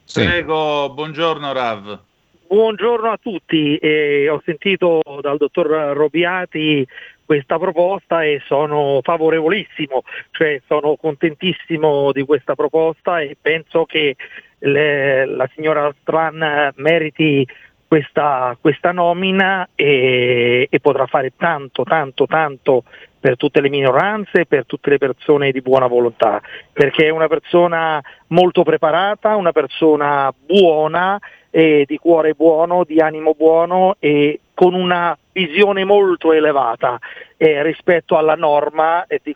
Sì. Prego, buongiorno Rav. Buongiorno a tutti, eh, ho sentito dal dottor Robiati questa proposta e sono favorevolissimo, cioè sono contentissimo di questa proposta e penso che le, la signora Stran meriti questa, questa nomina e, e, potrà fare tanto, tanto, tanto per tutte le minoranze, per tutte le persone di buona volontà, perché è una persona molto preparata, una persona buona, eh, di cuore buono, di animo buono e con una visione molto elevata eh, rispetto alla norma eh, di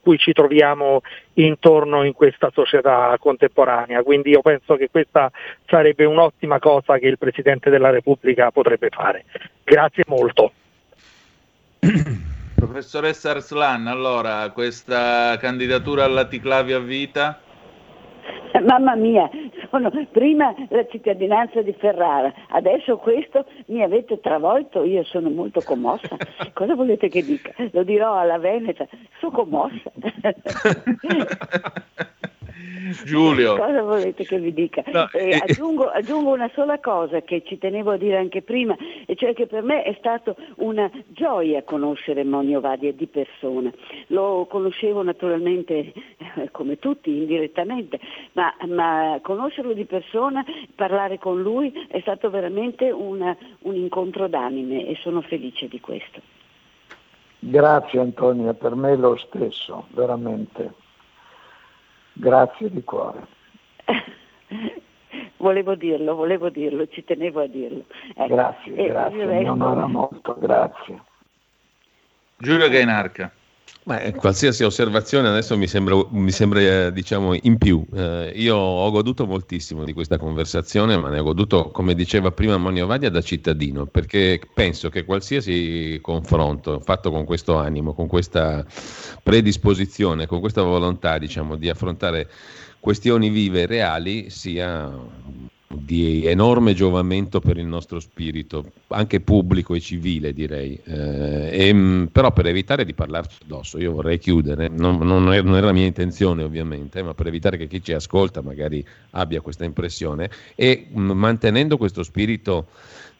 cui ci troviamo intorno in questa società contemporanea. Quindi io penso che questa sarebbe un'ottima cosa che il Presidente della Repubblica potrebbe fare. Grazie molto. Professoressa Arslan, allora questa candidatura alla Ticlavi a vita? Mamma mia, sono prima la cittadinanza di Ferrara, adesso questo mi avete travolto, io sono molto commossa. Cosa volete che dica? Lo dirò alla Veneta, sono commossa. Giulio. Cosa volete che vi dica? No, eh, eh, aggiungo, aggiungo, una sola cosa che ci tenevo a dire anche prima, e cioè che per me è stato una gioia conoscere Monio Vadia di persona. Lo conoscevo naturalmente eh, come tutti, indirettamente, ma, ma, conoscerlo di persona, parlare con lui è stato veramente una, un incontro d'anime e sono felice di questo. Grazie Antonia, per me è lo stesso, veramente. Grazie di cuore. volevo dirlo, volevo dirlo, ci tenevo a dirlo. Ecco. Grazie, e grazie, mi onora molto, grazie. Giulio Gainarca. Beh, qualsiasi osservazione adesso mi sembra, mi sembra eh, diciamo, in più. Eh, io ho goduto moltissimo di questa conversazione, ma ne ho goduto, come diceva prima Monio Vadia, da cittadino, perché penso che qualsiasi confronto fatto con questo animo, con questa predisposizione, con questa volontà diciamo, di affrontare questioni vive e reali sia di enorme giovamento per il nostro spirito, anche pubblico e civile direi, eh, e, mm, però per evitare di parlarci addosso, io vorrei chiudere, non, non, era, non, era, la mia intenzione ovviamente, ma per evitare che chi ci ascolta magari abbia questa impressione e mm, mantenendo questo spirito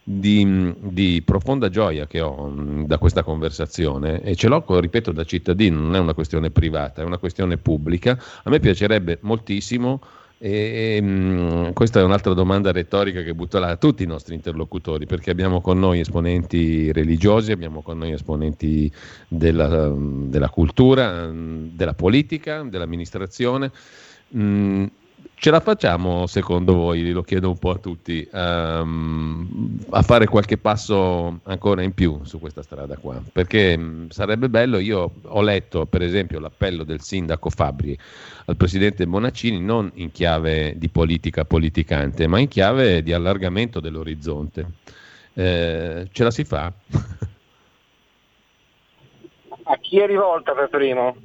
di, mm, di, profonda gioia che ho da questa conversazione e ce l'ho, ripeto, da cittadino, non è una questione privata, è una questione pubblica, a me piacerebbe moltissimo e, mm, questa è un'altra domanda retorica che butto là a tutti i nostri interlocutori, perché abbiamo con noi esponenti religiosi, abbiamo con noi esponenti della, della cultura, della politica, dell'amministrazione. Mh, Ce la facciamo, secondo voi, lo chiedo un po' a tutti, um, a fare qualche passo ancora in più su questa strada qua? Perché mh, sarebbe bello, io ho letto per esempio l'appello del sindaco Fabri al presidente Bonaccini non in chiave di politica politicante, ma in chiave di allargamento dell'orizzonte. Eh, ce la si fa? a chi è rivolta per primo?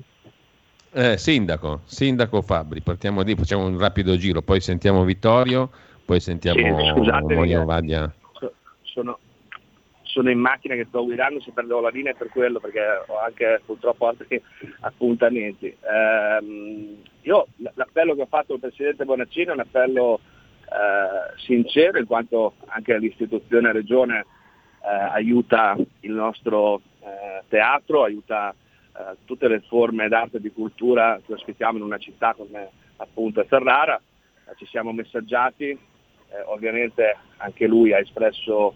Eh, sindaco, sindaco Fabri, partiamo di, facciamo un rapido giro, poi sentiamo Vittorio, poi sentiamo sì, scusate, Monio Vadia. Sono, sono, in macchina che sto guidando, se perdevo la linea per quello, perché ho anche purtroppo altri appuntamenti. Eh, io l'appello che ho fatto al Presidente Bonaccini è un appello eh, sincero, in quanto anche l'istituzione Regione eh, aiuta il nostro eh, teatro, aiuta eh, tutte le forme d'arte e di cultura che ospitiamo in una città come appunto Ferrara, eh, ci siamo messaggiati, eh, ovviamente anche lui ha espresso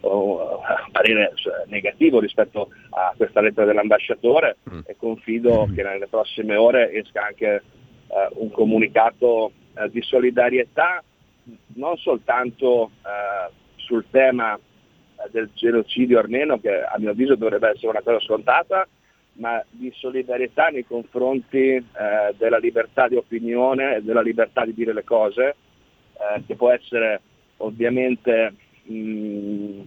oh, parere cioè, negativo rispetto a questa lettera dell'ambasciatore mm. e confido mm. che nelle prossime ore esca anche eh, un comunicato eh, di solidarietà non soltanto sul tema del genocidio armeno, che a mio avviso dovrebbe essere una cosa scontata, ma di solidarietà nei confronti eh, della libertà di opinione e della libertà di dire le cose, eh, che può essere ovviamente mh,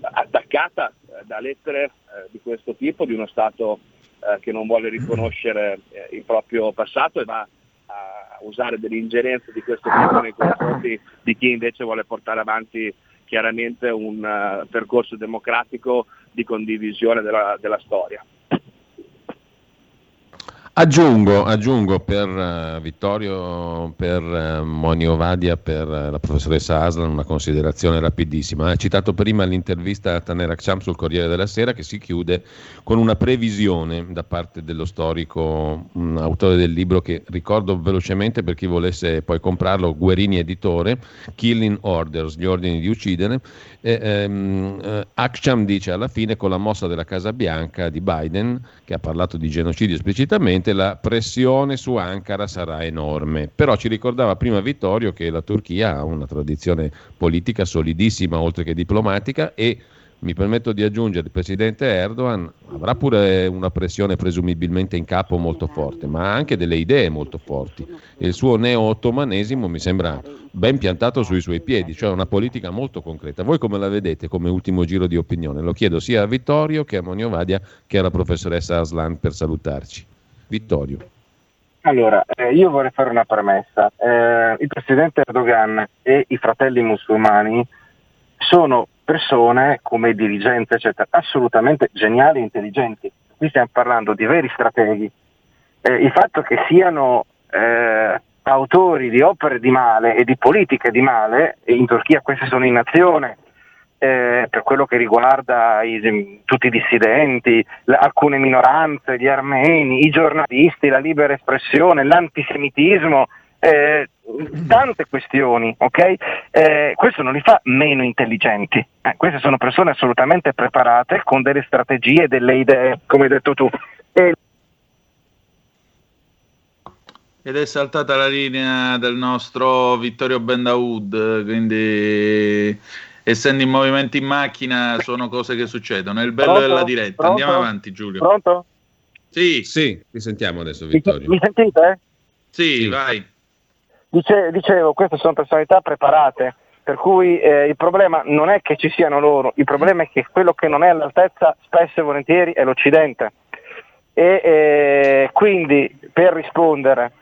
attaccata eh, da lettere eh, di questo tipo, di uno Stato eh, che non vuole riconoscere eh, il proprio passato e va a usare delle ingerenze di questo tipo nei confronti di chi invece vuole portare avanti chiaramente un uh, percorso democratico di condivisione della, della storia. Aggiungo, aggiungo per uh, Vittorio, per uh, Monio Vadia, per uh, la professoressa Aslan una considerazione rapidissima. Ha citato prima l'intervista a Taner Aksham sul Corriere della Sera che si chiude con una previsione da parte dello storico, un autore del libro che ricordo velocemente per chi volesse poi comprarlo, Guerini editore, Killing Orders, gli ordini di uccidere. E, um, Aksham dice alla fine con la mossa della Casa Bianca di Biden, che ha parlato di genocidio esplicitamente, la pressione su Ankara sarà enorme. Però ci ricordava prima Vittorio che la Turchia ha una tradizione politica solidissima, oltre che diplomatica, e mi permetto di aggiungere, il presidente Erdogan avrà pure una pressione presumibilmente in capo molto forte, ma ha anche delle idee molto forti. Il suo neo-ottomanesimo mi sembra ben piantato sui suoi piedi, cioè una politica molto concreta. Voi come la vedete come ultimo giro di opinione? Lo chiedo sia a Vittorio che a Monio Vadia che alla professoressa Aslan per salutarci. Vittorio. Allora, eh, io vorrei fare una premessa. Eh, il presidente Erdogan e i fratelli musulmani sono persone come dirigenti, eccetera, assolutamente geniali e intelligenti. Qui stiamo parlando di veri strateghi. Eh, il fatto che siano eh, autori di opere di male e di politiche di male, e in Turchia queste sono in azione, eh, per quello che riguarda i, tutti i dissidenti, l- alcune minoranze, gli armeni, i giornalisti, la libera espressione, l'antisemitismo, eh, tante questioni, ok? Eh, questo non li fa meno intelligenti, eh, queste sono persone assolutamente preparate con delle strategie, delle idee, come hai detto tu. Ed è saltata la linea del nostro Vittorio Bendaud, quindi essendo in movimento in macchina sono cose che succedono. È il bello Pronto? della diretta. Pronto? Andiamo avanti, Giulio. Pronto? Sì, sì, ti sentiamo adesso, Vittorio. mi sentite? Sì, vai. Dice- dicevo, queste sono personalità preparate, per cui eh, il problema non è che ci siano loro, il problema è che quello che non è all'altezza spesso e volentieri è l'Occidente. E eh, quindi, per rispondere,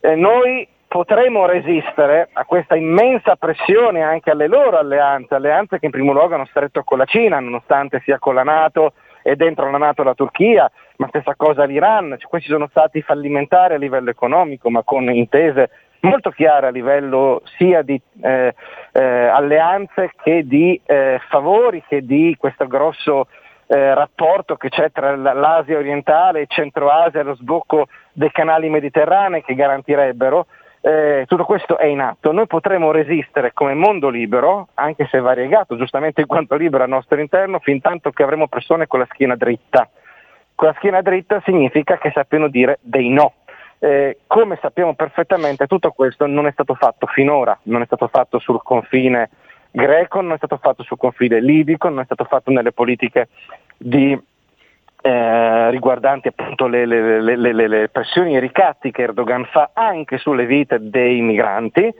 eh, noi potremo resistere a questa immensa pressione anche alle loro alleanze, alleanze che in primo luogo hanno stretto con la Cina, nonostante sia con la Nato e dentro la Nato la Turchia, ma stessa cosa l'Iran, cioè, questi sono stati fallimentari a livello economico, ma con intese molto chiare a livello sia di eh, eh, alleanze che di eh, favori, che di questo grosso eh, rapporto che c'è tra l'Asia orientale e Centro-Asia e lo sbocco dei canali mediterranei che garantirebbero. Eh, tutto questo è in atto, noi potremo resistere come mondo libero, anche se variegato giustamente in quanto libero al nostro interno, fin tanto che avremo persone con la schiena dritta. Con la schiena dritta significa che sappiano dire dei no. Eh, come sappiamo perfettamente tutto questo non è stato fatto finora, non è stato fatto sul confine greco, non è stato fatto sul confine libico, non è stato fatto nelle politiche di, eh, riguardanti appunto le, le- le- le- pressioni e i ricatti che Erdogan fa anche sulle vite dei migranti,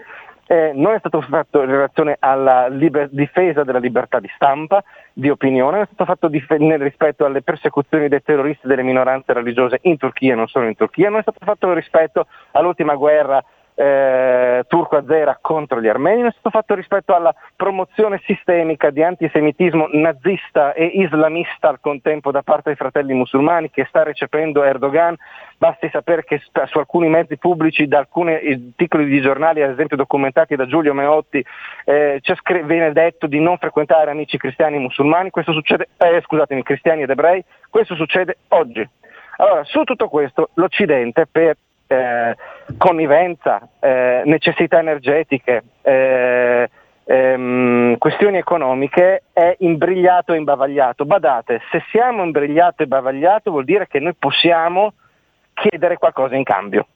eh, non è stato fatto in relazione alla liber- difesa della libertà di stampa, di opinione, è stato fatto dif- nel rispetto alle persecuzioni dei terroristi delle minoranze religiose in Turchia e non solo in Turchia, non è stato fatto rispetto all'ultima guerra eh, turco-azera contro gli armeni, non è stato fatto rispetto alla promozione sistemica di antisemitismo nazista e islamista al contempo da parte dei fratelli musulmani che sta recependo Erdogan. Basti sapere che su alcuni mezzi pubblici, da alcuni eh, titoli di giornali, ad esempio documentati da Giulio Meotti, eh, viene detto di non frequentare amici cristiani e musulmani, questo succede, eh, scusatemi, cristiani ed ebrei, questo succede oggi. Allora, su tutto questo l'Occidente per eh, connivenza, eh, necessità energetiche, eh, ehm, questioni economiche è imbrigliato e imbavagliato. Badate, se siamo imbrigliato e imbavagliato vuol dire che noi possiamo chiedere qualcosa in cambio.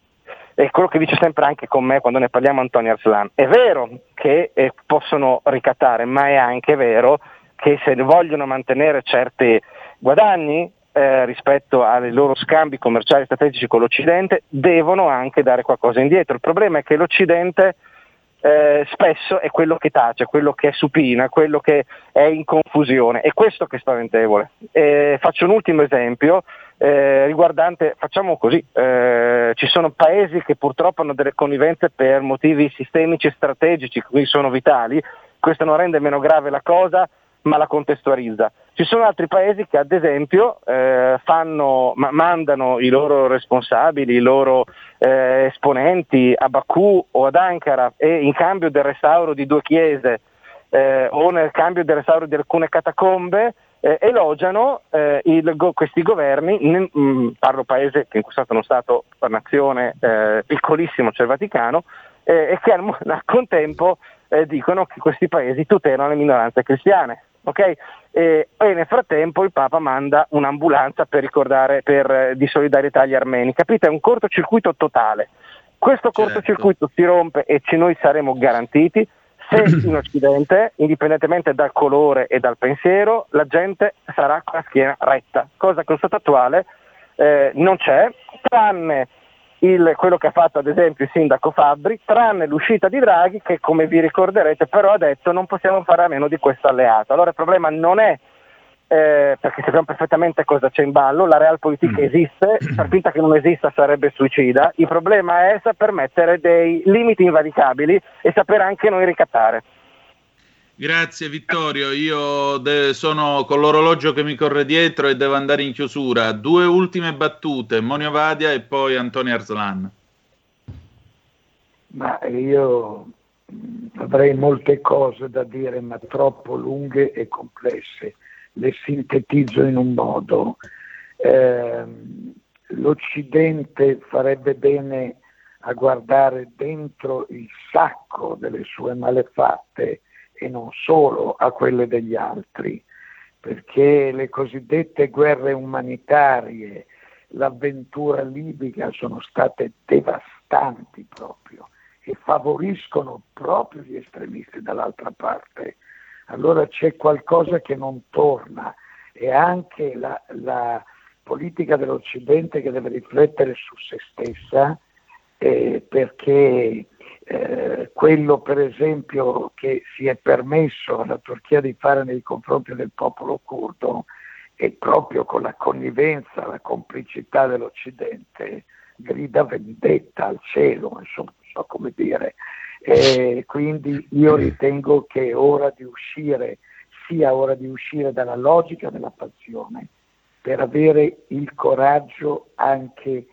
è quello che dice sempre anche con me quando ne parliamo Antonio Arslan. È vero che eh, possono ricattare, ma è anche vero che se vogliono mantenere certi guadagni eh, rispetto ai loro scambi commerciali strategici con l'Occidente, devono anche dare qualcosa indietro. Il problema è che l'Occidente eh, spesso è quello che tace, quello che è supina, quello che è in confusione, è questo che è spaventevole. Eh, faccio un ultimo esempio eh, riguardante, facciamo così, eh, ci sono paesi che purtroppo hanno delle connivenze per motivi sistemici e strategici, quindi sono vitali, questo non rende meno grave la cosa, ma la contestualizza. Ci sono altri paesi che ad esempio eh, fanno, ma, mandano i loro responsabili, i loro eh, esponenti a Baku o ad Ankara e in cambio del restauro di due chiese eh, o nel cambio del restauro di alcune catacombe eh, elogiano eh, il, questi governi, ne, mh, mm, parlo paese che in questo è uno Stato, una nazione eh, piccolissimo, cioè il Vaticano, e che al, al contempo dicono che questi paesi tutelano le minoranze cristiane. Okay? E, e, nel frattempo il Papa manda un'ambulanza per ricordare per, eh, di solidarietà agli armeni. Capite? È un cortocircuito totale. Questo certo. cortocircuito si rompe e noi saremo garantiti se in Occidente, indipendentemente dal colore e dal pensiero, la gente sarà con la schiena retta, cosa che allo stato attuale eh, non c'è, tranne il, quello che ha fatto ad esempio il sindaco Fabbri, tranne l'uscita di Draghi che come vi ricorderete però ha detto non possiamo fare a meno di questo alleato. Allora il problema non è eh, perché sappiamo perfettamente cosa c'è in ballo, la realpolitik mm. esiste, per finta che non esista sarebbe suicida, il problema è saper mettere dei limiti invalicabili e saper anche noi ricattare. Grazie Vittorio, io de- sono con l'orologio che mi corre dietro e devo andare in chiusura. Due ultime battute, Monio Vadia e poi Antonio Arslan. Ma io avrei molte cose da dire, ma troppo lunghe e complesse le sintetizzo in un modo. Eh, L'Occidente farebbe bene a guardare dentro il sacco delle sue malefatte e non solo a quelle degli altri, perché le cosiddette guerre umanitarie, l'avventura libica sono state devastanti proprio e favoriscono proprio gli estremisti dall'altra parte. Allora c'è qualcosa che non torna e anche la, la politica dell'Occidente che deve riflettere su se stessa eh, perché eh, quello per esempio che si è permesso alla Turchia di fare nei confronti del popolo curdo e proprio con la connivenza, la complicità dell'Occidente grida vendetta al cielo, insomma, non so come dire, e quindi io ritengo che è ora di uscire, sia ora di uscire dalla logica della passione per avere il coraggio anche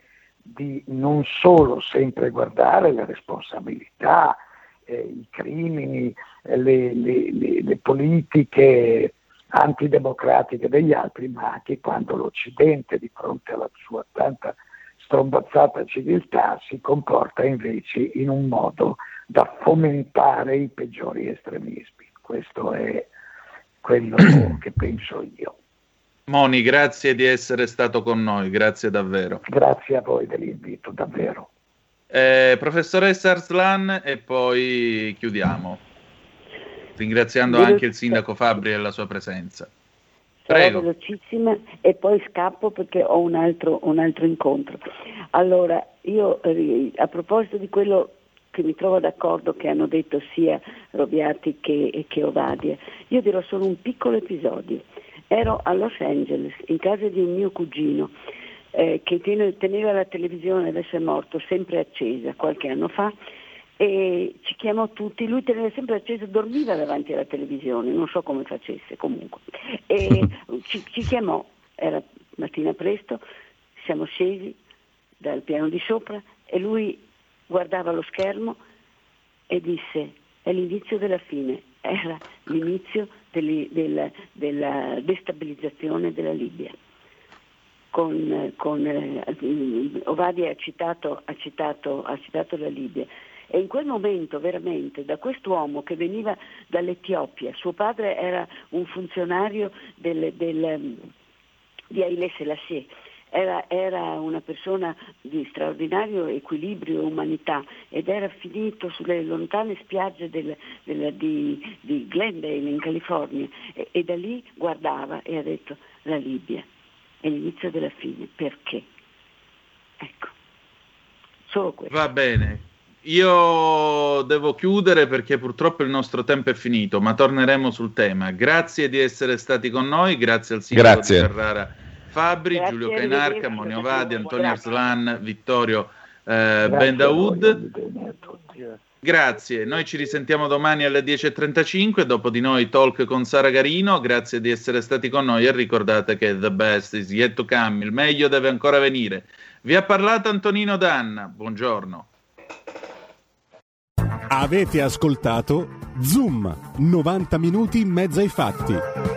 di non solo sempre guardare le responsabilità, eh, i crimini, eh, le, le, le, le politiche antidemocratiche degli altri, ma anche quando l'Occidente di fronte alla sua tanta strombazzata civiltà si comporta invece in un modo da fomentare i peggiori estremismi. Questo è quello che penso io. Moni, grazie di essere stato con noi, grazie davvero. Grazie a voi dell'invito, davvero. Eh, professoressa Arslan e poi chiudiamo, ringraziando anche il sindaco Fabri e la sua presenza. Prego. Sarò velocissima e poi scappo perché ho un altro, un altro incontro. Allora, io eh, a proposito di quello che mi trovo d'accordo che hanno detto sia Robiati che, che Ovadia. Io dirò solo un piccolo episodio. Ero a Los Angeles in casa di un mio cugino eh, che teneva la televisione, adesso è morto, sempre accesa qualche anno fa e ci chiamò tutti, lui teneva sempre accesa, dormiva davanti alla televisione, non so come facesse comunque. E ci, ci chiamò, era mattina presto, siamo scesi dal piano di sopra e lui guardava lo schermo e disse è l'inizio della fine, era l'inizio delle, della, della, destabilizzazione della Libia. Con, con, eh, Ovadia ha citato, ha, citato, ha citato la Libia e in quel momento veramente da quest'uomo che veniva dall'Etiopia, suo padre era un funzionario del, del, di Haile Selassie, era, era una persona di straordinario equilibrio e umanità ed era finito sulle lontane spiagge del, del, di, di, Glendale in California e, e da lì guardava e ha detto la Libia è l'inizio della fine, perché? Ecco, solo questo. Va bene, io devo chiudere perché purtroppo il nostro tempo è finito, ma torneremo sul tema. Grazie di essere stati con noi, grazie al sindaco grazie. di Ferrara Fabri, Grazie, Giulio Cainarca. Monio Vadi, Antonio Grazie. Arslan, Vittorio eh, Grazie Ben a voi, Daoud. bene a tutti. Grazie, noi ci risentiamo domani alle 10.35, dopo di noi talk con Sara Garino, grazie di essere stati con noi e ricordate che the best is yet to come, il meglio deve ancora venire. Vi ha parlato Antonino Danna, buongiorno. Avete ascoltato Zoom, 90 minuti in mezzo ai fatti.